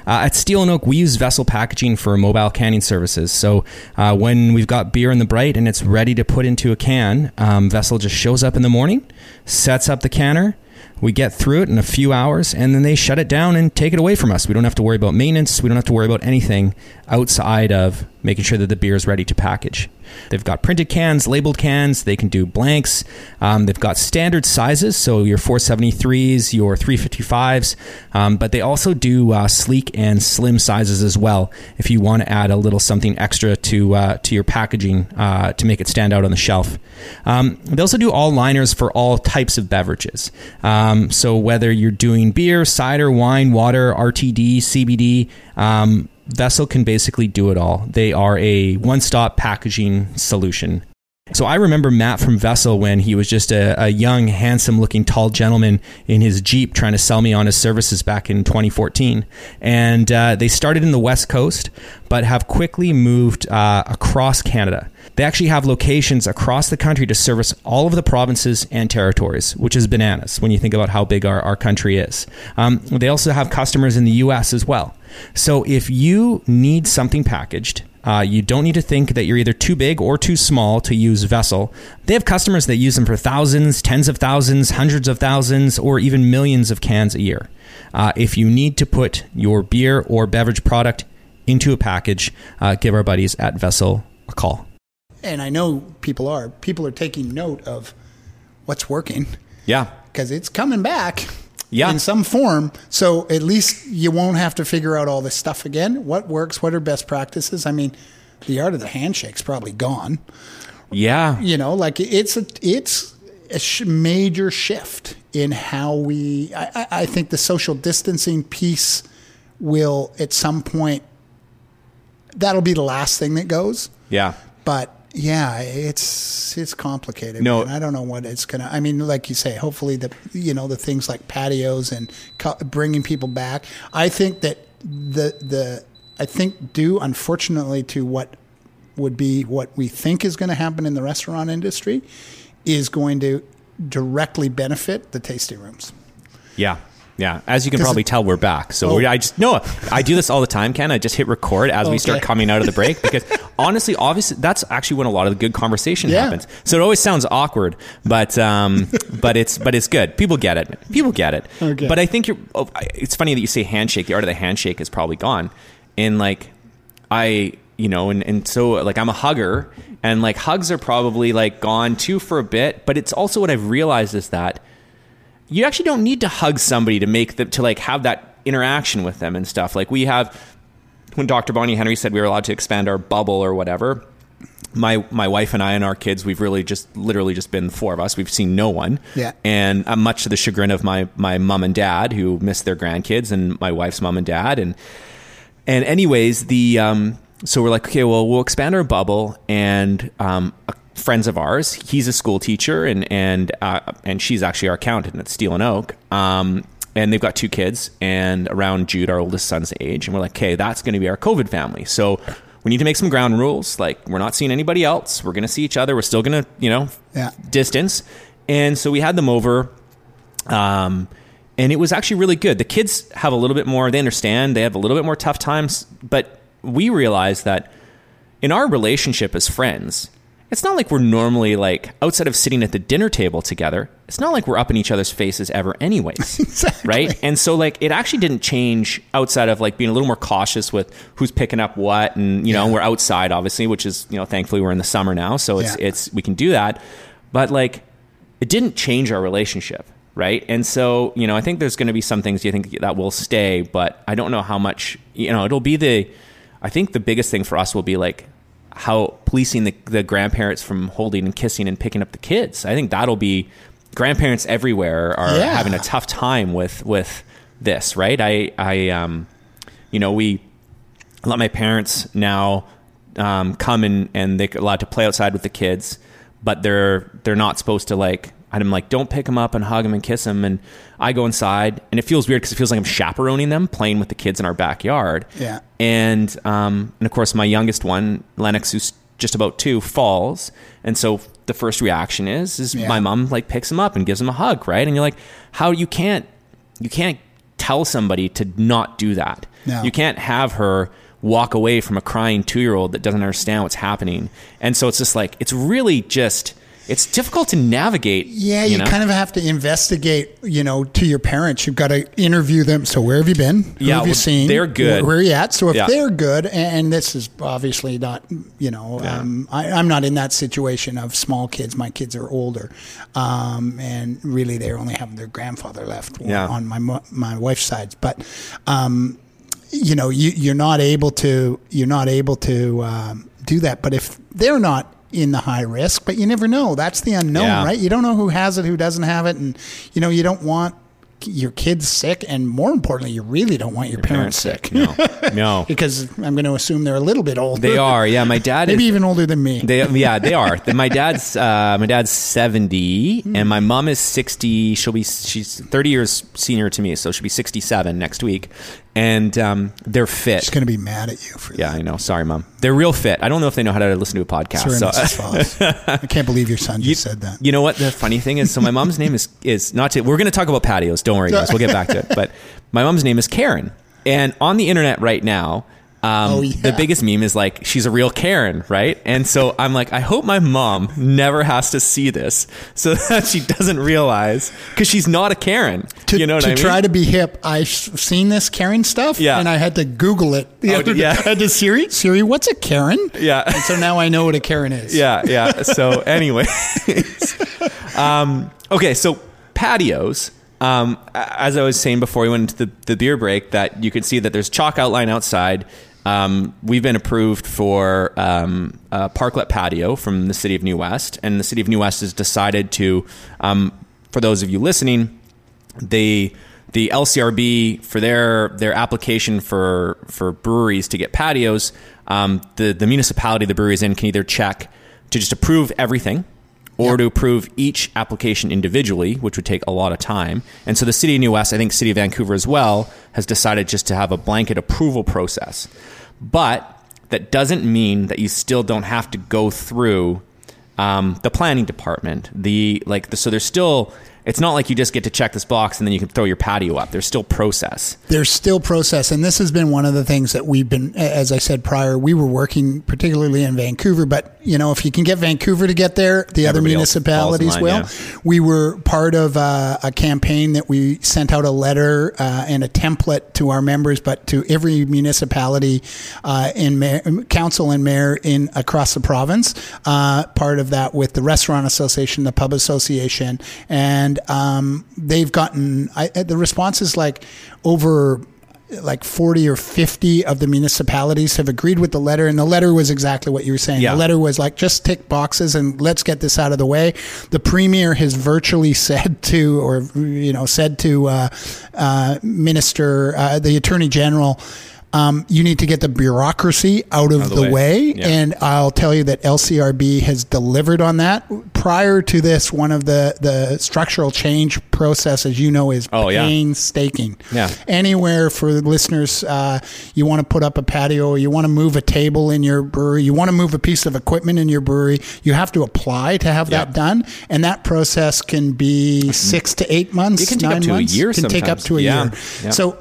Uh, at Steel and Oak, we use Vessel Packaging for mobile canning services. So uh, when we've got beer in the bright and it's ready to put into a can, um, Vessel just shows up in the morning, sets up the canner. We get through it in a few hours, and then they shut it down and take it away from us. We don't have to worry about maintenance. We don't have to worry about anything outside of making sure that the beer is ready to package. They've got printed cans, labeled cans. They can do blanks. Um, they've got standard sizes, so your 473s, your 355s, um, but they also do uh, sleek and slim sizes as well. If you want to add a little something extra to uh, to your packaging uh, to make it stand out on the shelf. Um, they also do all liners for all types of beverages. Um, so whether you're doing beer, cider, wine, water, RTD, CBD. Um, Vessel can basically do it all. They are a one stop packaging solution. So I remember Matt from Vessel when he was just a, a young, handsome looking, tall gentleman in his Jeep trying to sell me on his services back in 2014. And uh, they started in the West Coast, but have quickly moved uh, across Canada. They actually have locations across the country to service all of the provinces and territories, which is bananas when you think about how big our, our country is. Um, they also have customers in the US as well. So if you need something packaged, uh, you don't need to think that you're either too big or too small to use Vessel. They have customers that use them for thousands, tens of thousands, hundreds of thousands, or even millions of cans a year. Uh, if you need to put your beer or beverage product into a package, uh, give our buddies at Vessel a call. and i know people are people are taking note of what's working Yeah. because it's coming back Yeah. in some form. So at least you won't have to figure out all this stuff again. What works? What are best practices? I mean, the art of the handshake's probably gone. Yeah. You know, like it's a it's a sh- major shift in how we. I, I- I think the social distancing piece will at some point. That'll be the last thing that goes. Yeah. But yeah, it's it's complicated. No. man. I don't know what it's gonna. I mean, like you say, hopefully the you know the things like patios and co- bringing people back. I think that the the I think due unfortunately to what would be what we think is going to happen in the restaurant industry is going to directly benefit the tasting rooms. Yeah. Yeah, as you can probably it- tell, we're back. So Oh. we, I just no, I do this all the time. Ken, I just hit record as we start coming out of the break because honestly, obviously, that's actually when a lot of the good conversation Yeah. happens. So it always sounds awkward, but um, but it's but it's good. People get it. People get it. Okay. But I think you're. Oh, it's funny that you say handshake. The art of the handshake is probably gone. And like, I you know, and and so like I'm a hugger, and like hugs are probably like gone too for a bit. But it's also what I've realized is that you actually don't need to hug somebody to make them to like have that interaction with them and stuff. Like we have when Dr. Bonnie Henry said we were allowed to expand our bubble or whatever. My my wife and I and our kids, we've really just literally just been the four of us. We've seen no one. Yeah. And uh, much to the chagrin of my my mom and dad who miss their grandkids and my wife's mom and dad and and anyways, the um, so we're like, okay, well, we'll expand our bubble, and um, a, friends of ours, he's a school teacher, and and uh, and she's actually our accountant at Steel and Oak. Um, and they've got two kids, and around Jude, our oldest son's age, and we're like, okay, that's going to be our COVID family. So we need to make some ground rules. Like, we're not seeing anybody else. We're going to see each other. We're still going to, you know, Yeah. distance. And so we had them over. Um, and it was actually really good. The kids have a little bit more, they understand, they have a little bit more tough times, but we realized that in our relationship as friends, it's not like we're normally like outside of sitting at the dinner table together. It's not like we're up in each other's faces ever, anyways. Exactly. Right. And so, like, it actually didn't change outside of like being a little more cautious with who's picking up what. And, you know, Yeah. we're outside, obviously, which is, you know, thankfully we're in the summer now. So it's, Yeah. it's, we can do that. But like, it didn't change our relationship. Right. And so, you know, I think there's going to be some things you think that will stay, but I don't know how much, you know, it'll be the, I think the biggest thing for us will be like how policing the, the grandparents from holding and kissing and picking up the kids. I think that'll be grandparents everywhere are Yeah. having a tough time with, with this. Right. I, I, um, you know, we let my parents now um, come and and they're allowed to play outside with the kids, but they're they're not supposed to like. I'm like, don't pick them up and hug them and kiss them. And I go inside, and it feels weird because it feels like I'm chaperoning them, playing with the kids in our backyard. Yeah. And um, and of course, my youngest one, Lennox, who's just about two, falls, and so the first reaction is is Yeah. my mom like picks him up and gives him a hug, right? And you're like, how you can't you can't tell somebody to not do that. No. You can't have her walk away from a crying two year old that doesn't understand what's happening. And so it's just like it's really just it's difficult to navigate. Yeah, you, know? kind of have to investigate, you know, to your parents. You've got to interview them. So where have you been? Who Yeah, have you well, seen? they're good. Where, where are you at? So if Yeah. they're good, and this is obviously not, you know, um, I, I'm not in that situation of small kids. My kids are older, um, and really they're only having their grandfather left Yeah. on my my wife's side. But um, you know, you, you're not able to you're not able to um, do that. But if they're not in the high risk, but you never know. That's the unknown, Yeah. right? You don't know who has it, who doesn't have it, and you know you don't want your kids sick, and more importantly, you really don't want your, parents, sick. No, no, because I'm going to assume they're a little bit older. they are. Yeah, my dad maybe is. even older than me. They, yeah, they are. My dad's uh, my dad's seventy, Hmm. and my mom is sixty. She'll be she's thirty years senior to me, so she'll be sixty-seven next week. And um, they're fit. She's going to be mad at you for Yeah, I know. Sorry, mom. They're real fit. I don't know if they know how to listen to a podcast. Sorry, so, Mrs. Foss. I can't believe your son just said that. You know what? The funny thing is, so my mom's name is is not to. We're going to talk about patios. Don't worry, guys. We'll get back to it. But my mom's name is Karen, and on the internet right now. Um, Oh, yeah. The biggest meme is like she's a real Karen, right? And so I'm like, I hope my mom never has to see this, so that she doesn't realize because she's not a Karen. To, you know what to I mean? try to be hip, I've seen this Karen stuff, Yeah. and I had to Google it. The Oh, other yeah. I had to Siri, Siri, what's a Karen? Yeah. And so now I know what a Karen is. yeah, yeah. So, anyway, um, okay. So patios. Um, as I was saying before we went into the, the beer break, that you can see that there's chalk outline outside. Um, we've been approved for um, a parklet patio from the city of New West, and the city of New West has decided to. Um, for those of you listening, they the LCRB for their their application for for breweries to get patios, um, the the municipality the brewery is in can either check to just approve everything, or to approve each application individually, which would take a lot of time. And so the city of New West, I think city of Vancouver as well, has decided just to have a blanket approval process, but that doesn't mean that you still don't have to go through um, the planning department. The like, the, so there's still it's not like you just get to check this box and then you can throw your patio up. There's still process. There's still process, and this has been one of the things that we've been, as I said prior, we were working particularly in Vancouver. But you know, if you can get Vancouver to get there, the other Everybody else municipalities line, will. yeah. We were part of uh, a campaign that we sent out a letter uh, and a template to our members, but to every municipality uh, in mayor, council and mayor in across the province. Uh, part of that with the Restaurant Association, the Pub Association, and um, they've gotten I, the response is like over like 40 or 50 of the municipalities have agreed with the letter and the letter was exactly what you were saying Yeah. the letter was like just tick boxes and let's get this out of the way the premier has virtually said to or you know said to uh, uh, minister uh, the attorney general um, you need to get the bureaucracy out of, the the, way. way, Yeah. and I'll tell you that LCRB has delivered on that. Prior to this, one of the, the structural change process, as you know, is Oh, yeah. painstaking Yeah. anywhere for the listeners. Uh, you want to put up a patio, you want to move a table in your brewery, you want to move a piece of equipment in your brewery. You have to apply to have Yeah. that done, and that process can be six to eight months. It can take up nine to a months. year Can take up to a Yeah. year. Yeah. So.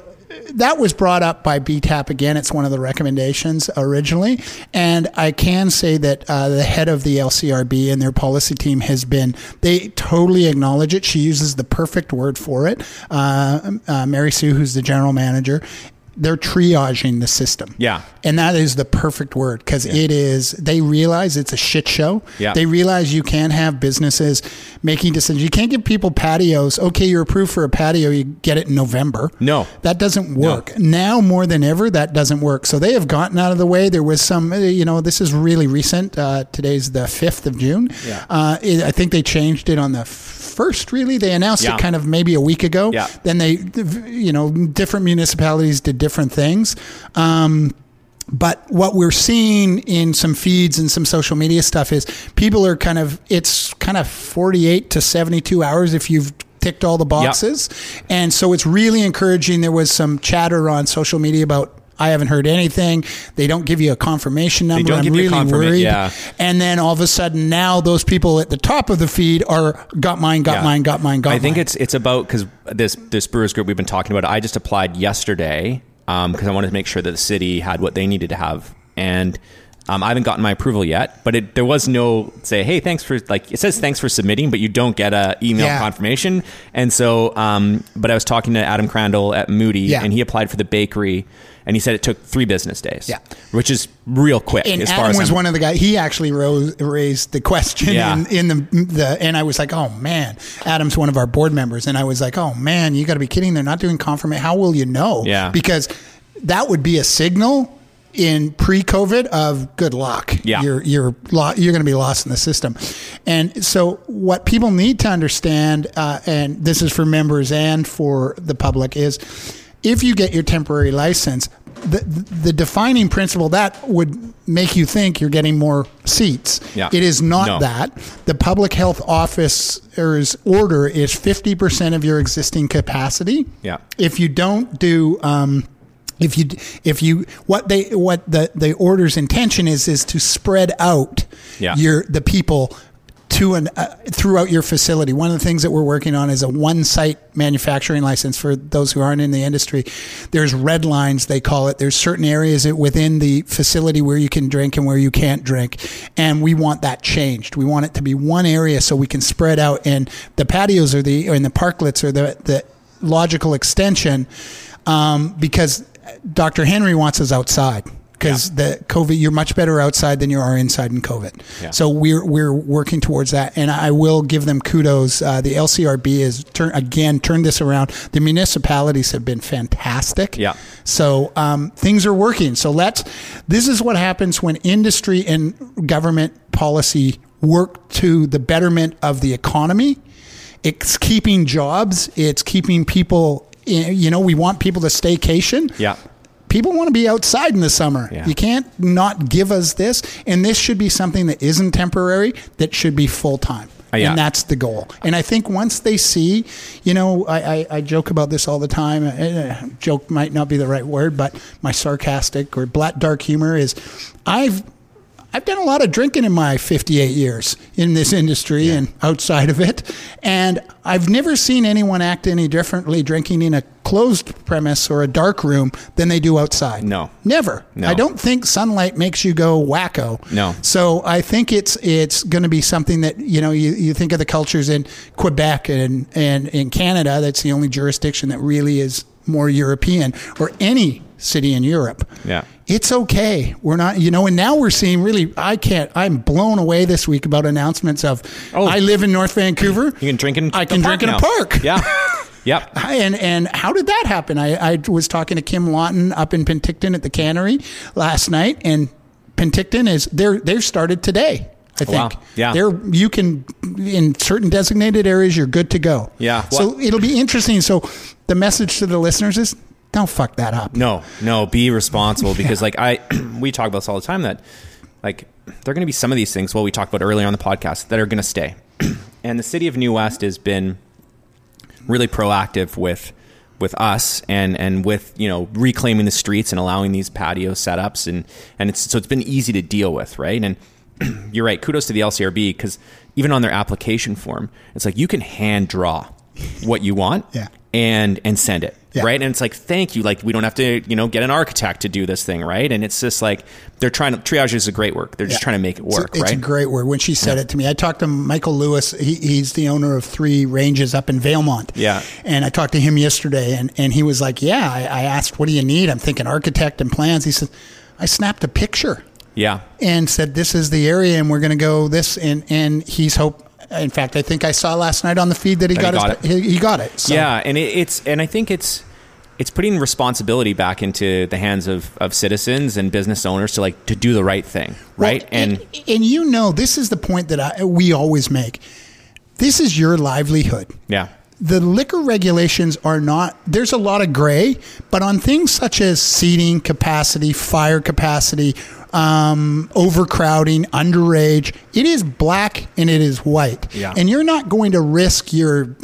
That was brought up by BTAP again. It's one of the recommendations originally. And I can say that uh, the head of the LCRB and their policy team has been, they totally acknowledge it. She uses the perfect word for it. Uh, uh, Mary Sue, who's the general manager, they're triaging the system. Yeah. And that is the perfect word because it is, they realize it's a shit show. Yeah. They realize you can't have businesses making decisions. You can't give people patios. Okay, you're approved for a patio, you get it in November. No. That doesn't work. Now more than ever, that doesn't work. So they have gotten out of the way. There was some, uh, you know, this is really recent. Uh, today's the 5th of June. Yeah. Uh, it, I think they changed it on the first, really. They announced Yeah. it kind of maybe a week ago. Yeah. Then they, you know, different municipalities did different things. Um, but what we're seeing in some feeds and some social media stuff is people are kind of it's kind of 48 to 72 hours if you've ticked all the boxes and so it's really encouraging there was some chatter on social media about I haven't heard anything. They don't give you a confirmation number. don't I'm give you a really worried. yeah. And then all of a sudden, now those people at the top of the feed are got mine, got Yeah. mine, got mine, got mine. I think it's it's about because this this Brewers group we've been talking about. I just applied yesterday because I wanted to make sure that the city had what they needed to have, and um, I haven't gotten my approval yet. But it, there was no say, hey, thanks for like it says thanks for submitting, but you don't get a email Yeah. confirmation. And so, um, but I was talking to Adam Crandall at Moody, Yeah. and he applied for the bakery, and he said it took three business days, Yeah. which is real quick and as Adam far as was I'm- one of the guys. He actually rose, raised the question Yeah. in, in the the, and I was like, oh man, Adam's one of our board members, and I was like, oh man, you got to be kidding! They're not doing confirmation. How will you know? Yeah. because that would be a signal in pre-COVID of good luck. Yeah. you're you're lo- you're going to be lost in the system, and so what people need to understand, uh, and this is for members and for the public, is if you get your temporary license, the, the defining principle that would make you think you're getting more seats. Yeah. It is not No. that. The public health officer's order is 50% of your existing capacity. Yeah. If you don't do, um, if you if you what they what the the order's intention is is to spread out Yeah. your the people to an uh, throughout your facility. One of the things that we're working on is a one site manufacturing license for those who aren't in the industry. There's red lines they call it. There's certain areas within the facility where you can drink and where you can't drink, and we want that changed. We want it to be one area so we can spread out. And the patios or the and the parklets are the the logical extension um, because Dr. Henry wants us outside because the COVID, you're much better outside than you are inside in COVID. Yeah. So we're we're working towards that, and I will give them kudos. Uh, the LCRB has turn again turned this around. The municipalities have been fantastic. Yeah. So um, things are working. So let's. This is what happens when industry and government policy work to the betterment of the economy. It's keeping jobs. It's keeping people. You know, we want people to staycation yeah. People want to be outside in the summer. Yeah. You can't not give us this. And this should be something that isn't temporary, that should be full time. Uh, yeah. And that's the goal. And I think once they see, you know, I, I, I joke about this all the time. Uh, joke might not be the right word, but my sarcastic or black dark humor is I've I've done a lot of drinking in my 58 years in this industry and outside of it. And I've never seen anyone act any differently drinking in a closed premise or a dark room than they do outside. No. Never. No. I don't think sunlight makes you go wacko. No. So I think it's it's going to be something that, you know, you, you think of the cultures in Quebec and, and in Canada, that's the only jurisdiction that really is more European or any city in Europe Yeah. It's okay. We're not, you know, and now we're seeing really, I can't, I'm blown away this week about announcements of, Oh. I live in North Vancouver. You can drink in. I can drink in a park. Yeah. Yep. And and how did that happen? I, I was talking to Kim Lawton up in Penticton at the cannery last night, and Penticton is they're they're started today. I Wow. think. Yeah. They're you can in certain designated areas you're good to go. Yeah. So it'll be interesting. So the message to the listeners is don't fuck that up. No, no, be responsible because like I we talk about this all the time that like there are going to be some of these things well we talked about earlier on the podcast that are going to stay. and the city of New West has been really proactive with with us and and with you know reclaiming the streets and allowing these patio setups and and it's so it's been easy to deal with right and you're right kudos to the LCRB because even on their application form it's like you can hand draw what you want Yeah. and and send it Yeah. right and it's like thank you like we don't have to you know get an architect to do this thing right and it's just like they're trying to triage is a great work they're just Yeah. trying to make it It's a- work It's, right a great word. When she said it to me, I talked to Michael Lewis. He, he's the owner of three ranges up in Valemount. Yeah. And I talked to him yesterday, and, and he was like, Yeah, I, I asked, What do you need? I'm thinking architect and plans. He said, I snapped a picture yeah and said, This is the area, and we're going to go this. And, and he's hope. In fact, I think I saw last night on the feed that he That he got, got his, He, he got it. So. Yeah, and it, it's and I think it's it's putting responsibility back into the hands of, of citizens and business owners to like to do the right thing, right? Well, and and and you know, this is the point that I, we always make. This is your livelihood. yeah, the liquor regulations are not there's a lot of gray but on things such as seating capacity fire capacity um, overcrowding underage. It is black and it is white. Yeah. and you're not going to risk your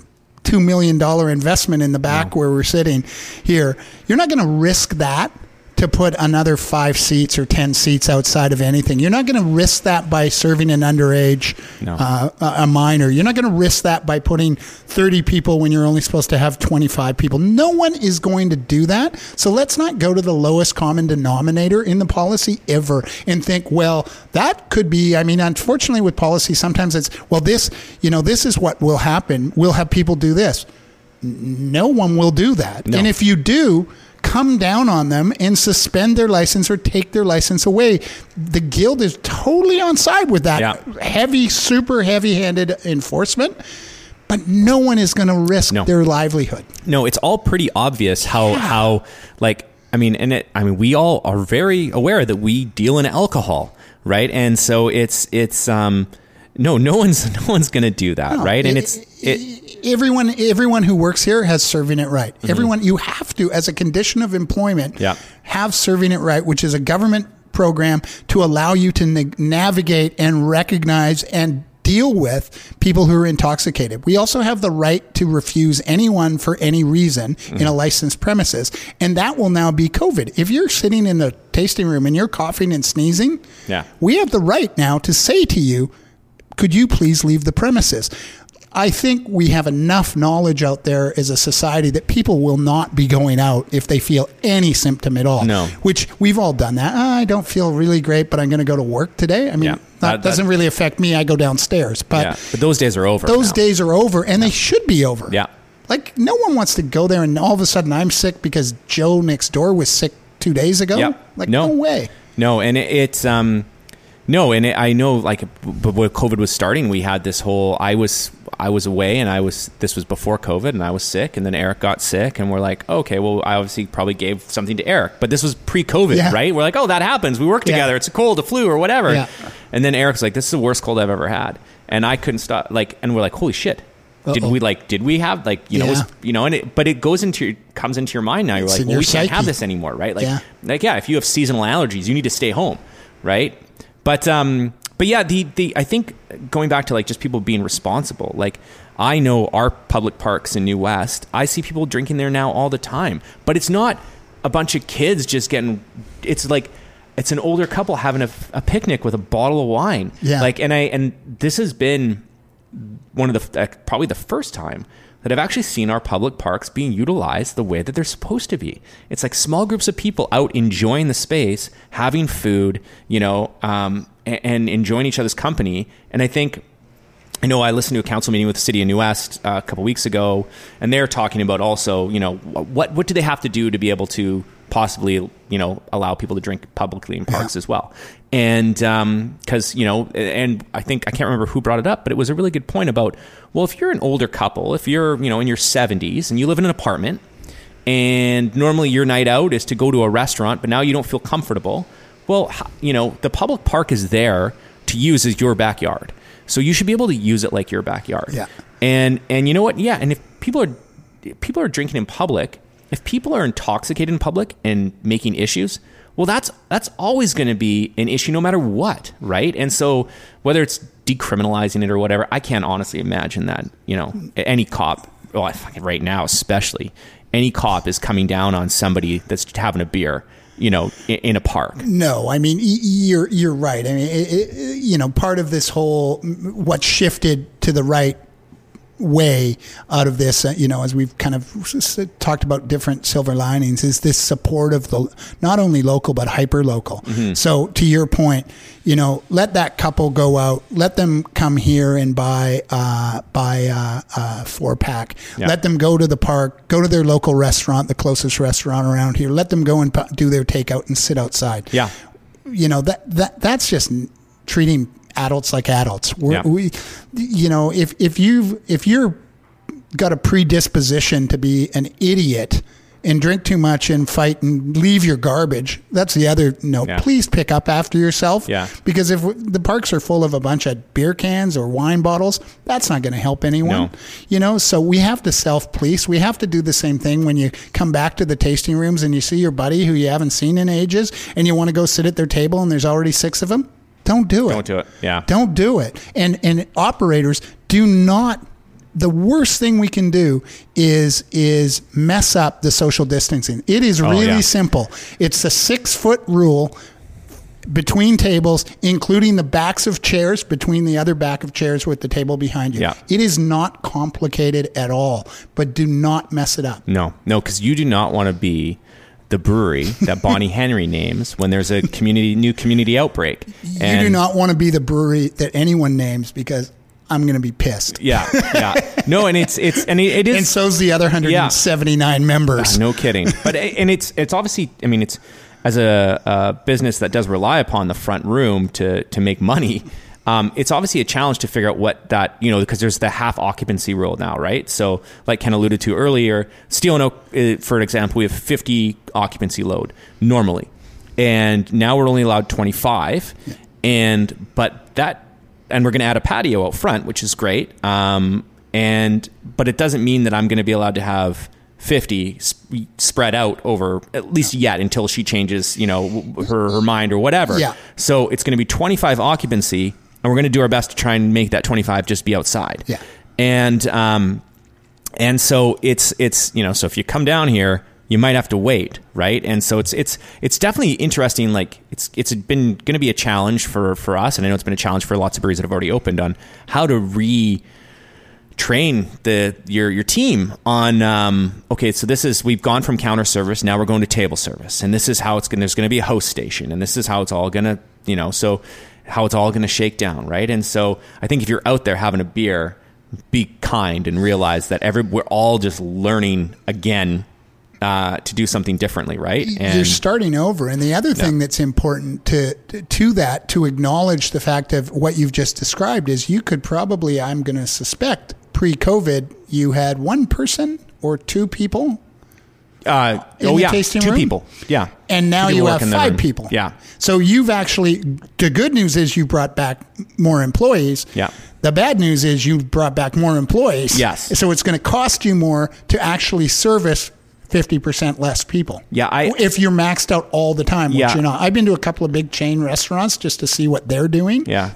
two million dollar investment in the back where we're sitting here. You're not going to risk that to put another five seats or ten seats outside of anything you're not going to risk that by serving an underage No. uh, a a minor. You're not going to risk that by putting 30 people when you're only supposed to have 25 people. No one is going to do that. So let's not go to the lowest common denominator in the policy ever and think, well, that could be. I mean, unfortunately, with policy, sometimes it's, well, this, you know, this is what will happen. We'll have people do this. No one will do that. No. And if you do, come down on them and suspend their license or take their license away. The guild is totally on side with that Yeah. heavy, super heavy-handed enforcement. But no one is going to risk No. their livelihood. no, it's all pretty obvious how how like I mean, and it I mean, we all are very aware that we deal in alcohol, right? And so it's it's um no, no one's no one's going to do that, right? And It- it's it everyone everyone who works here has serving it right. Everyone you have to as a condition of employment Mm-hmm. Yeah. have serving it right, which is a government program to allow you to na- navigate and recognize and deal with people who are intoxicated. We also have the right to refuse anyone for any reason in Mm-hmm. a licensed premises, and that will now be COVID. If you're sitting in the tasting room and you're coughing and sneezing, Yeah. we have the right now to say to you, could you please leave the premises? I think we have enough knowledge out there as a society that people will not be going out if they feel any symptom at all. No. Which we've all done that. "Ah, I don't feel really great, but I'm going to go to work today. I mean, Yeah. that, That- that- doesn't really affect me. I go downstairs. But yeah, but those days are over. those now. days are over and they should be over. Yeah. Like no one wants to go there and all of a sudden I'm sick because Joe next door was sick two days ago. Yeah. Like No. no way. No, and it, it's um, no, and it, I know like, but when COVID was starting, we had this whole. I was I was away, and I was this was before COVID, and I was sick, and then Eric got sick, and we're like, okay, well, I obviously probably gave something to Eric, but this was pre-COVID, Yeah. right? We're like, oh, that happens. We work Yeah. together. It's a cold, a flu, or whatever. Yeah. And then Eric's like, this is the worst cold I've ever had, and I couldn't stop. Like, and we're like, holy shit. Did Uh-oh. we like? Did we have like you know? Was, you know, and it, but it goes into your, comes into your mind now. You're It's like, well, we can't have this anymore, right? Like, Yeah. like yeah, if you have seasonal allergies, you need to stay home, right? But um, but yeah, the the I think going back to like just people being responsible, like. I know our public parks in New West. I see people drinking there now all the time, but it's not a bunch of kids just getting. It's like it's an older couple having a, a picnic with a bottle of wine. Yeah. Like, and I and this has been one of the uh, probably the first time that I've actually seen our public parks being utilized the way that they're supposed to be. It's like small groups of people out enjoying the space, having food, you know, um, and, and enjoying each other's company. And I think I know I listened to a council meeting with the city of New West uh, a couple weeks ago, and they're talking about also, you know, what what do they have to do to be able to possibly, you know, allow people to drink publicly in parks as well, and um, because you know, and I think I can't remember who brought it up, but it was a really good point about, well, if you're an older couple, if you're you know in your 70s and you live in an apartment, and normally your night out is to go to a restaurant, but now you don't feel comfortable, well, you know, the public park is there to use as your backyard. So you should be able to use it like your backyard. Yeah. And and you know what? Yeah, and if people are people are drinking in public, if people are intoxicated in public and making issues, well that's that's always going to be an issue no matter what, right? And so whether it's decriminalizing it or whatever, I can't honestly imagine that, you know, any cop, oh, well, right now especially, any cop is coming down on somebody that's having a beer, you know, in, in a park. No, I mean you're you're right. I mean, it, it, you know, part of this whole what shifted to the right way out of this, uh, you know, as we've kind of talked about different silver linings, is this support of the not only local but hyper local. So to your point, you know, let that couple go out, let them come here and buy uh, buy a, a four pack, Yeah. let them go to the park, go to their local restaurant, the closest restaurant around here, let them go and do their takeout and sit outside Yeah. you know that that that's just treating adults like adults. Yeah. We, you know, if if you've if you're got a predisposition to be an idiot and drink too much and fight and leave your garbage, that's the other note. Yeah. Please pick up after yourself. Yeah. Because if the parks are full of a bunch of beer cans or wine bottles, that's not going to help anyone. No. You know, so we have to self police. We have to do the same thing when you come back to the tasting rooms and you see your buddy who you haven't seen in ages and you want to go sit at their table and there's already six of them. Don't do it. Don't do it. Yeah. Don't do it. And and operators do not the worst thing we can do is is mess up the social distancing. It is really Oh, yeah. simple. It's a 6 foot rule between tables, including the backs of chairs between the other back of chairs with the table behind you. Yeah. It is not complicated at all, but do not mess it up. No, no, because you do not want to be the brewery that Bonnie Henry names when there's a community new community outbreak. you do not want to be the brewery that anyone names because I'm going to be pissed. Yeah, yeah. No, and it's it's and it, it is And so's the other 179 members. no kidding. But eh, and it's it's obviously I mean it's as a, a business that does rely upon the front room to to make money. Um, it's obviously a challenge to figure out what that you know because there's the half occupancy rule now, right? So, like Ken alluded to earlier, Steel and Oak, uh, for example, we have 50 occupancy load normally, and now we're only allowed 25, and but that and we're going to add a patio out front, which is great. Um, and but it doesn't mean that I'm going to be allowed to have 50 sp- spread out over at least yet until she changes, you know, her her mind or whatever. Yeah. So it's going to be 25 occupancy, and we're going to do our best to try and make that 25 just be outside. Yeah. And um, and so it's it's you know so if you come down here you might have to wait right and so it's it's it's definitely interesting like it's it's been going to be a challenge for for us and i know it's been a challenge for lots of breweries that have already opened on how to re train the your your team on um, okay so this is we've gone from counter service now we're going to table service and this is how it's going there's going to be a host station and this is how it's all going to you know so how it's all going to shake down right? And so i think if you're out there having a beer be kind and realize that every we're all just learning again uh, to do something differently right? And you're starting over. And the other thing that's important to to that to acknowledge the fact of what you've just described is you could probably I'm going to suspect pre-COVID you had one person or two people uh, oh yeah two room? people yeah and now you have five people. yeah So you've actually the good news is you brought back more employees. Yeah. The bad news is you brought back more employees. Yes. So it's going to cost you more to actually service 50% less people. Yeah, I- if you're maxed out all the time, which Yeah. you're not. I've been to a couple of big chain restaurants just to see what they're doing. yeah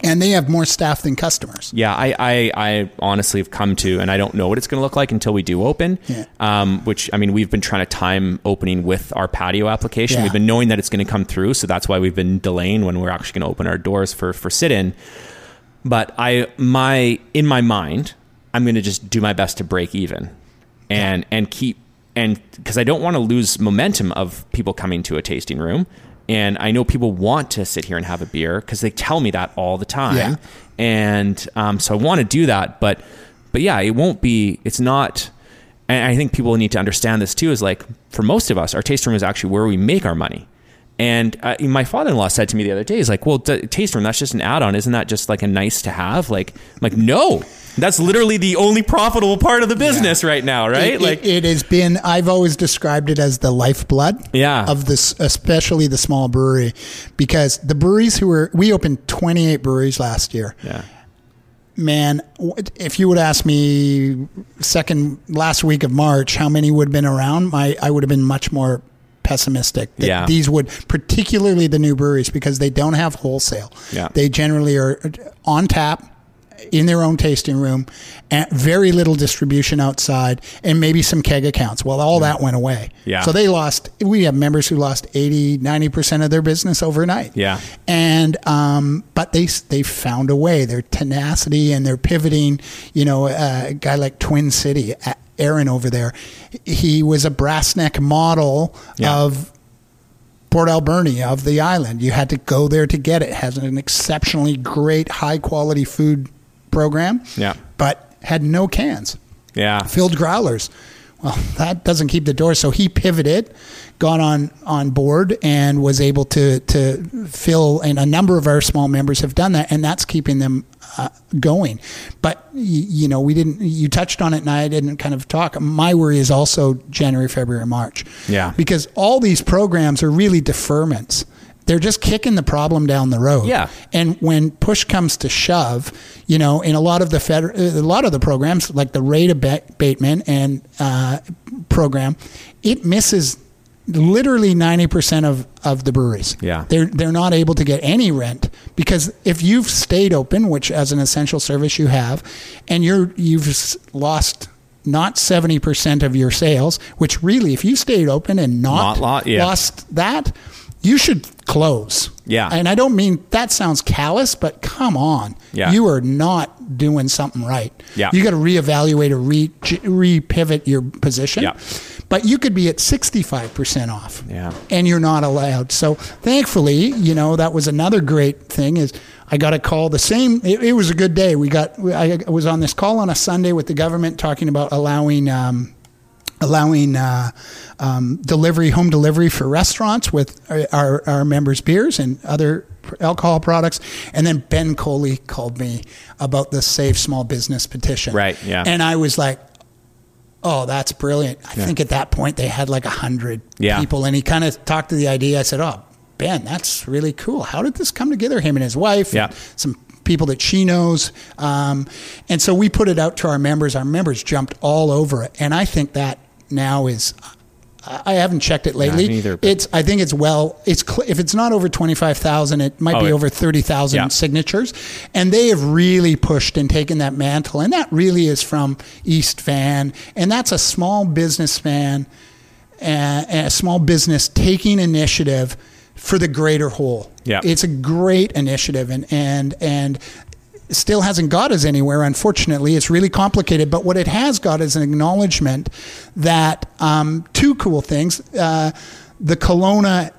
and they have more staff than customers. Yeah, I, I, I honestly have come to, and I don't know what it's going to look like until we do open. Yeah. Um, which I mean, we've been trying to time opening with our patio application. Yeah. We've been knowing that it's going to come through, so that's why we've been delaying when we're actually going to open our doors for for sit in. But I, my in my mind, I'm going to just do my best to break even, and and keep and because I don't want to lose momentum of people coming to a tasting room. And I know people want to sit here and have a beer because they tell me that all the time Yeah. and um, so I want to do that, but but yeah, it won't be. It's not. And I think people need to understand this too. Is like for most of us, our taste room is actually where we make our money. And uh, my father-in-law said to me the other day, "He's like, well, the taste room that's just an add-on, isn't that just like a nice to have?" Like, I'm like no, that's literally the only profitable part of the business right now, right? It, like, it, it has been. I've always described it as the lifeblood. Yeah. Of this, especially the small brewery, because the breweries who were we opened 28 breweries last year. yeah, Man, if you would ask me second last week of March, how many would have been around? My I would have been much more pessimistic. that Yeah. These would, particularly the new breweries, because they don't have wholesale. Yeah. They generally are on tap in their own tasting room, and very little distribution outside, and maybe some keg accounts. Well, all that went away. Yeah. So they lost, we have members who lost 80, 90% of their business overnight. Yeah. And, um, but they, they found a way. Their tenacity and their pivoting, you know, uh, a guy like Twin City, Aaron over there, he was a Brassneck model Yeah. of Port Alberni of the island. You had to go there to get it. it has an exceptionally great, high quality food program. Yeah. But had no cans, yeah, filled growlers. Well, that doesn't keep the door. So he pivoted, got on on board, and was able to to fill. And a number of our small members have done that, and that's keeping them uh, going. But you know, we didn't. You touched on it, and I didn't kind of talk. My worry is also January, February, March. Yeah. because all these programs are really deferments. They're just kicking the problem down the road. Yeah. And when push comes to shove, you know, in a lot of the feder- a lot of the programs, like the rate abatement and uh, program, it misses literally ninety percent of, of the breweries. Yeah. they're they're not able to get any rent because if you've stayed open, which as an essential service you have, and you're you've lost. Not seventy percent of your sales, which really, if you stayed open and not, Not lot- yeah. lost that, you should close. Yeah. And I don't mean that sounds callous, but come on. Yeah. You are not doing something right. Yeah. You got to reevaluate or re, re pivot your position. Yeah. But you could be at 65% off. Yeah. And you're not allowed. So thankfully, you know, that was another great thing is I got a call the same. It, it was a good day. We got, I was on this call on a Sunday with the government talking about allowing, um, allowing uh, um, delivery, home delivery for restaurants with our, our members' beers and other alcohol products. And then Ben Coli called me about the Save Small Business petition. Right, yeah. And I was like, oh, that's brilliant. I think at that point they had like a hundred Yeah. people. And he kind of talked to the idea. I said, oh, Ben, that's really cool. How did this come together? Him and his wife. Yeah. Some people that she knows. Um, and so we put it out to our members. Our members jumped all over it. And I think that now is. I haven't checked it lately. either, it's. I think it's well. It's cl- if it's not over twenty five thousand, it might Oh, be it- over thirty thousand Yeah. signatures, and they have really pushed and taken that mantle. And that really is from East Van, and that's a small businessman, and a small business taking initiative for the greater whole. Yeah. it's a great initiative, and and and still hasn't got us anywhere. Unfortunately, it's really complicated. But what it has got is an acknowledgement that um, two cool things. Uh, the Kelowna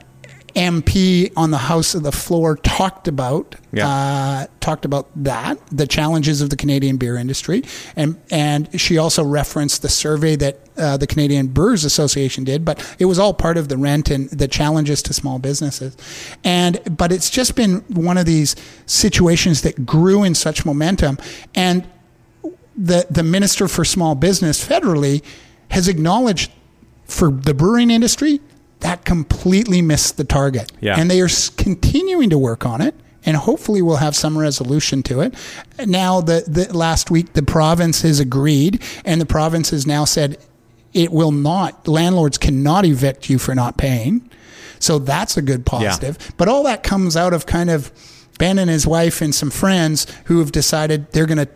MP on the House of the Floor talked about Yeah. uh, talked about that the challenges of the Canadian beer industry, and and she also referenced the survey that uh, the Canadian Brewers Association did, but it was all part of the rent and the challenges to small businesses, and but it's just been one of these situations that grew in such momentum, and the the Minister for Small Business federally has acknowledged for the brewing industry that completely missed the target. Yeah. And they are continuing to work on it and hopefully we'll have some resolution to it. Now the, the last week the province has agreed and the province has now said it will not landlords cannot evict you for not paying. So that's a good positive. But all that comes out of kind of Ben and his wife and some friends who have decided they're going to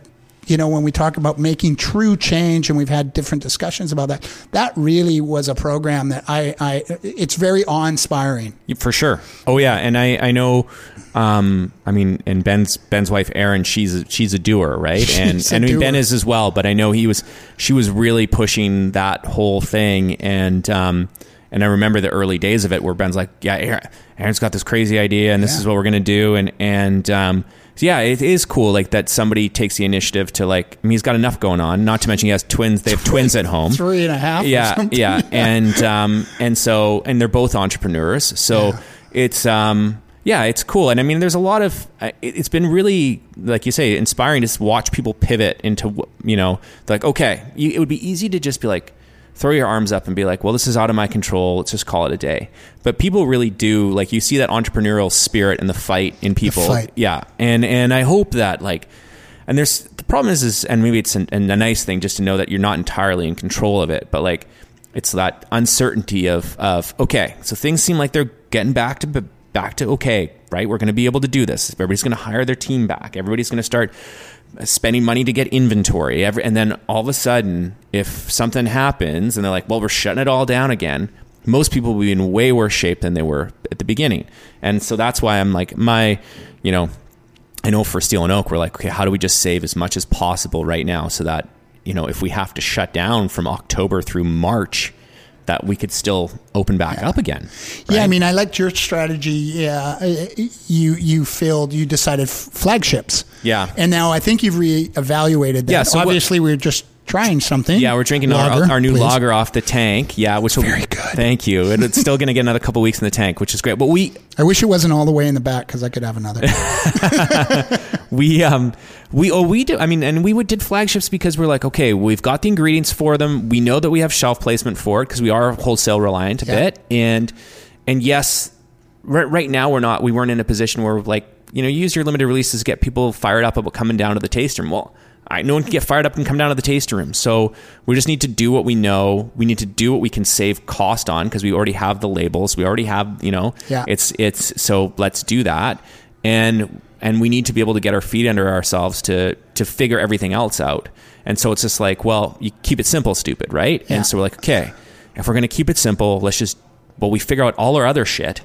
you know, when we talk about making true change, and we've had different discussions about that, that really was a program that I, I it's very awe inspiring. For sure. Oh yeah, and I, I know, um, I mean, and Ben's Ben's wife Erin, she's a, she's a doer, right? And and I mean Ben is as well, but I know he was she was really pushing that whole thing, and um, and I remember the early days of it where Ben's like, yeah, Aaron, Aaron's got this crazy idea, and this Yeah. is what we're gonna do, and and um, so yeah, it is cool like that somebody takes the initiative to like. I mean, he's got enough going on. Not to mention he has twins. They have twins at home Three and a half. yeah yeah and um and so and they're both entrepreneurs so Yeah. it's um yeah it's cool and i mean there's a lot of uh, it- it's been really like you say inspiring to just watch people pivot into you know like okay it would be easy to just be like throw your arms up and be like well this is out of my control. Let's just call it a day. But people really do like you see that entrepreneurial spirit and the fight in people. fight. yeah. And and i hope that like and there's the problem is is and maybe it's an, and a nice thing just to know that you're not entirely in control of it but like it's that uncertainty of of okay so things seem like they're getting back to back to okay right? We're going to be able to do this. Everybody's going to hire their team back. Everybody's going to start spending money to get inventory. Every, and then all of a sudden if something happens and they're like well we're shutting it all down again most people will be in way worse shape than they were at the beginning. And so that's why i'm like my you know I know for Steel and Oak, we're like, okay, how do we just save as much as possible right now so that, you know, if we have to shut down from October through March, that we could still open back up again. Yeah, I mean, I liked your strategy. Yeah, you you filled, you decided f- flagships. Yeah. and now I think you've reevaluated that. Yeah, so what- obviously we're just trying something. Yeah, we're drinking Lager, our, our new please. lager off the tank. Yeah, which will Very good. Thank you. And it's still going to get another couple weeks in the tank, which is great. But we I wish it wasn't all the way in the back because I could have another. we um we oh we do i mean and we would did flagships because we're like okay we've got the ingredients for them we know that we have shelf placement for it because we are wholesale reliant a Yeah. bit and and yes right, right now we're not we weren't in a position where like you know use your limited releases to get people fired up about coming down to the taste room well I, no one can get fired up and come down to the taster room. So we just need to do what we know. We need to do what we can save cost on because we already have the labels. We already have, you know, Yeah. it's it's so let's do that and and we need to be able to get our feet under ourselves to to figure everything else out and so it's just like well you keep it simple stupid right Yeah. and so we're like okay if we're going to keep it simple let's just well we figure out all our other shit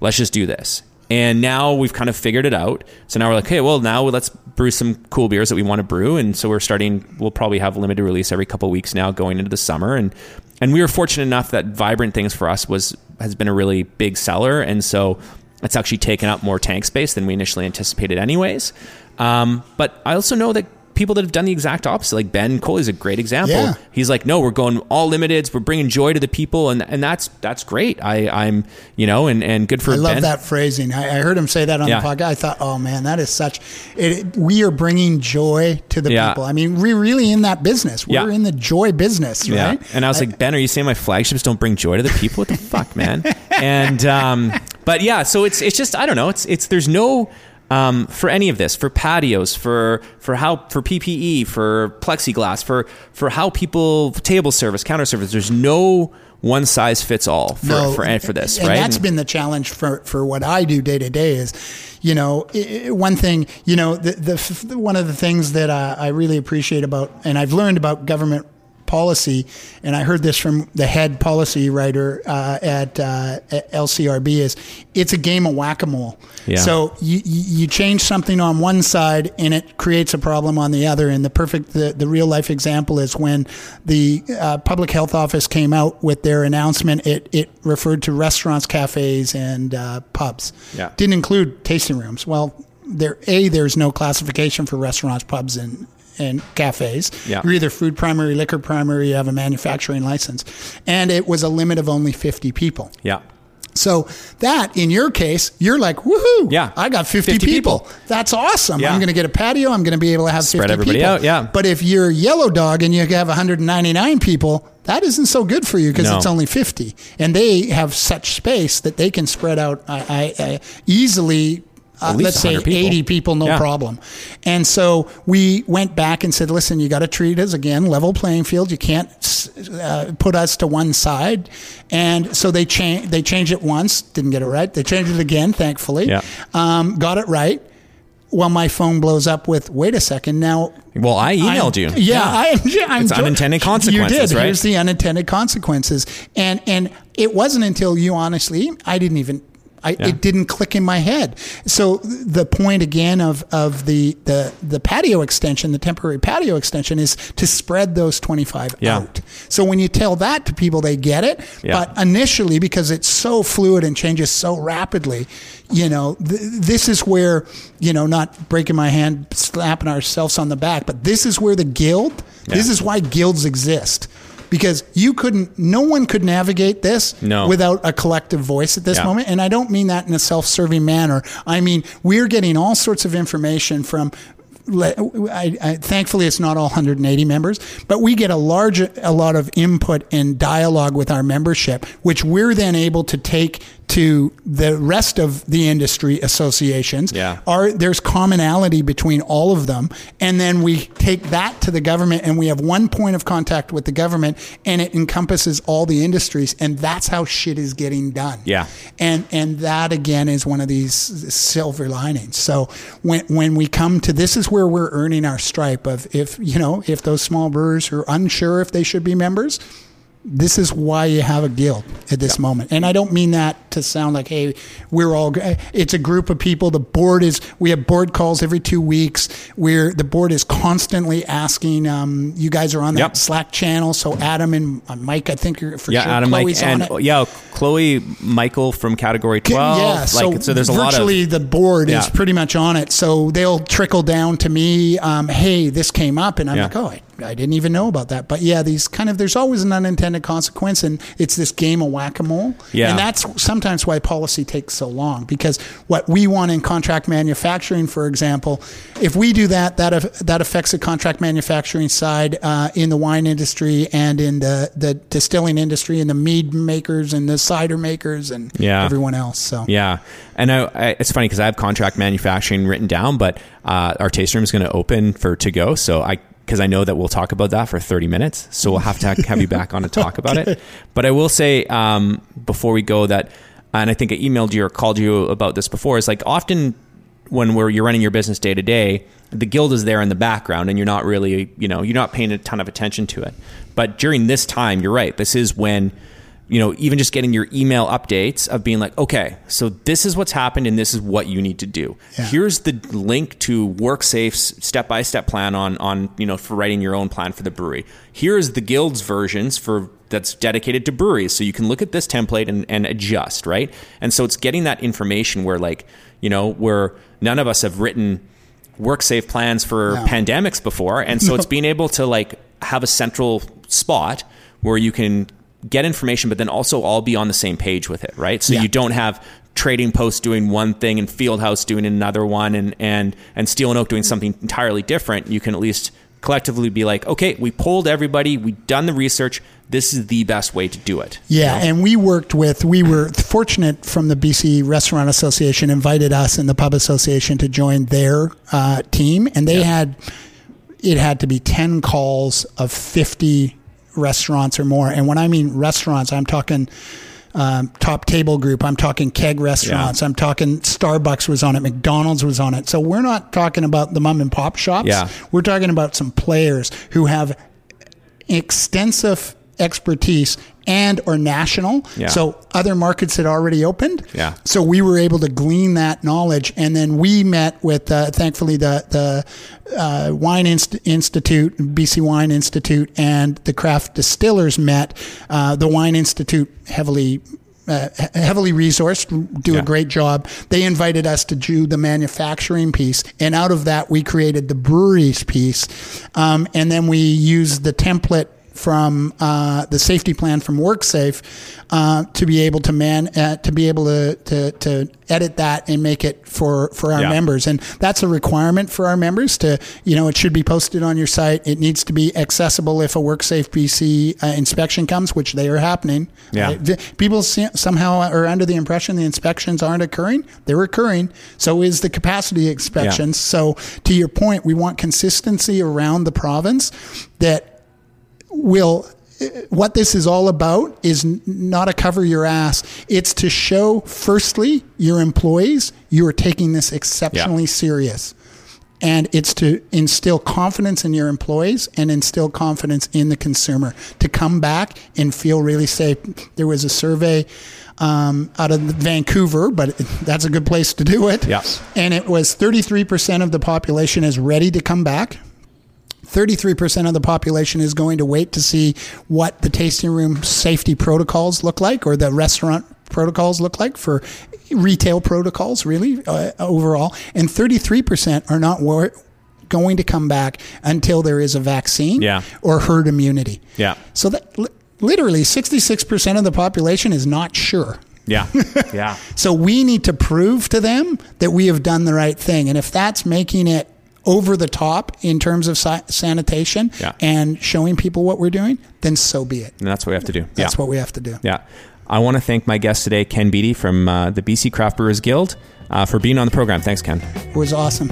let's just do this and now we've kind of figured it out. So now we're like okay well now let's brew some cool beers that we want to brew. And so we're starting we'll probably have limited release every couple weeks now going into the summer. And and we were fortunate enough that vibrant things for us was has been a really big seller. And so it's actually taken up more tank space than we initially anticipated anyways. Um, but i also know that people that have done the exact opposite like ben coli is a great example Yeah. he's like no we're going all limiteds we're bringing joy to the people and and that's that's great i i'm you know and and good for I love ben that phrasing. I, I heard him say that on Yeah. the podcast. I thought, oh man, that is such. It, we are bringing joy to the Yeah. people. I mean, we're really in that business. We're in the joy business, right? And I was like, Ben, are you saying my flagships don't bring joy to the people? What the fuck, man? And um, but yeah, so it's it's just I don't know. It's it's there's no um, for any of this for patios for for how for PPE for plexiglass for for how people table service counter service. There's no one size fits all for for, for this, and right? that's been the challenge for, for what I do day to day is, you know, i- i- one thing, you know, the, the, one of the things that uh, I really appreciate about, and I've learned about government policy, and I heard this from the head policy writer uh, at, uh, at LCRB is it's a game of whack-a-mole. Yeah. So you, you you change something on one side and it creates a problem on the other. And the perfect, the, the real life example is when the uh, public health office came out with their announcement. It it referred to restaurants, cafes, and uh, pubs. Yeah. Didn't include tasting rooms. Well, there a there's no classification for restaurants, pubs, and and cafes. Yeah. You're either food primary, liquor primary. You have a manufacturing license, and it was a limit of only 50 people. yeah. So that, in your case, you're like, woohoo! Yeah. I got 50, 50 people. people. That's awesome. Yeah. I'm going to get a patio. I'm going to be able to have Spread 50 everybody people. out, yeah. But if you're Yellow Dog and you have 199 people, that isn't so good for you because No. it's only 50, and they have such space that they can spread out I, I, I easily. Uh, let's say 100 people. 80 people, no Yeah. problem. And so we went back and said, listen, you got to treat us again, level playing field. You can't uh, put us to one side. And so they changed, they changed it once, didn't get it right. They changed it again, thankfully. Yeah. Um, got it right. well, my phone blows up with, wait a second, now. Well, I emailed I'm- you. Yeah, I, yeah I'm It's jo- unintended consequences, You did. right? Here's the unintended consequences, and and it wasn't until you honestly, I didn't even. I, Yeah. It didn't click in my head. So the point again of, of the, the, the patio extension, the temporary patio extension, is to spread those 25 Yeah. out. So when you tell that to people, they get it. Yeah. But initially, because it's so fluid and changes so rapidly, you know, th- this is where, you know, not breaking my hand, slapping ourselves on the back, but this is where the guild, this is why guilds exist. Because you couldn't, no one could navigate this No. without a collective voice at this Yeah. moment. And I don't mean that in a self serving manner. I mean, we're getting all sorts of information from I, I, thankfully it's not all 180 members, but we get a large a lot of input and dialogue with our membership, which we're then able to take to the rest of the industry associations. Yeah. Are there's commonality between all of them, and then we take that to the government, and we have one point of contact with the government, and it encompasses all the industries, and that's how shit is getting done. Yeah. And and that again is one of these silver linings. So when when we come to this is where we're earning our stripe of if you know if those small brewers are unsure if they should be members, this is why you have a guild at this moment. And I don't mean that to sound like hey we're all it's a group of people. The board is we have board calls every two weeks where the board is constantly asking. Um, you guys are on that Yep. Slack channel, so Adam and uh, Mike, I think you're for Yeah, sure. Adam, Mike, Chloe's and it. yeah, Chloe, Michael from Category Twelve. Yeah, so, like, so there's a lot of virtually the board is pretty much on it. So they'll trickle down to me. Um, hey, this came up, and I'm Yeah. like, oh, I, I didn't even know about that. But yeah, these kind of there's always an unintended consequence, and it's this game of whack a mole. Yeah. and that's sometimes why policy takes so long because what we want in contract manufacturing, for example, if we do that, that that affects the contract manufacturing side uh, in the wine industry and in the the distilling industry and the mead makers and the cider makers and Yeah. everyone else. So Yeah, and I, I, it's funny because I have contract manufacturing written down, but uh, our taste room is going to open for to go. So I because I know that we'll talk about that for 30 minutes. So we'll have to have you back on to talk about it. But I will say um, before we go that, and I think I emailed you or called you about this before. Is like often when we're you're running your business day to day, the guild is there in the background, and you're not really you know you're not paying a ton of attention to it. But during this time, you're right. This is when you know, even just getting your email updates of being like, okay, so this is what's happened and this is what you need to do. Yeah. Here's the link to WorkSafe's step by step plan on on you know for writing your own plan for the brewery. Here's the guild's versions for that's dedicated to breweries, so you can look at this template and, and adjust, right? And so it's getting that information where like you know where none of us have written WorkSafe plans for No. pandemics before, and so it's being able to like have a central spot where you can get information, but then also all be on the same page with it, right? So Yeah. you don't have trading post doing one thing and Fieldhouse doing another one, and and and Steel and Oak doing something entirely different. You can at least collectively be like, okay, we polled everybody, we done the research. This is the best way to do it. Yeah, and we worked with, we were fortunate from the BC Restaurant Association, invited us and the Pub Association to join their uh, team. And they had, it had to be 10 calls of 50 restaurants or more. And when I mean restaurants, I'm talking um, top table group, I'm talking keg restaurants, I'm talking Starbucks was on it, McDonald's was on it. So we're not talking about the mom and pop shops. Yeah. We're talking about some players who have extensive expertise and or national Yeah. so other markets had already opened Yeah. so we were able to glean that knowledge and then we met with uh, thankfully the the uh, wine Inst- institute bc wine institute and the craft distillers met uh, the wine institute heavily uh, heavily resourced, do Yeah. a great job. They invited us to do the manufacturing piece, and out of that, we created the breweries piece. Um, and then we used the template from uh, the safety plan from WorkSafe uh, to be able to man uh, to be able to, to to edit that and make it for for our Yeah. members. And that's a requirement for our members to you know it should be posted on your site. It needs to be accessible if a WorkSafe BC uh, inspection comes, which they are happening. Yeah. People somehow are under the impression the inspections aren't occurring. They're occurring. So is the capacity inspections. So to your point, we want consistency around the province that will what this is all about is not a cover your ass. It's to show, firstly, your employees you are taking this exceptionally serious. And it's to instill confidence in your employees and instill confidence in the consumer to come back and feel really safe. There was a survey um, out of Vancouver, but that's a good place to do it. Yeah. And it was 33% of the population is ready to come back. 33% of the population is going to wait to see what the tasting room safety protocols look like or the restaurant protocols look like for retail protocols, really, uh, overall. And 33% are not wor- going to come back until there is a vaccine Yeah. or herd immunity. Yeah. So that li- literally 66% of the population is not sure. Yeah. Yeah. So we need to prove to them that we have done the right thing. And if that's making it over the top in terms of sa- sanitation Yeah. and showing people what we're doing, then so be it. And that's what we have to do. That's yeah. what we have to do. Yeah. I want to thank my guest today, Ken Beattie from uh, the BC Craft Brewers Guild, uh, for being on the program. Thanks, Ken. It was awesome.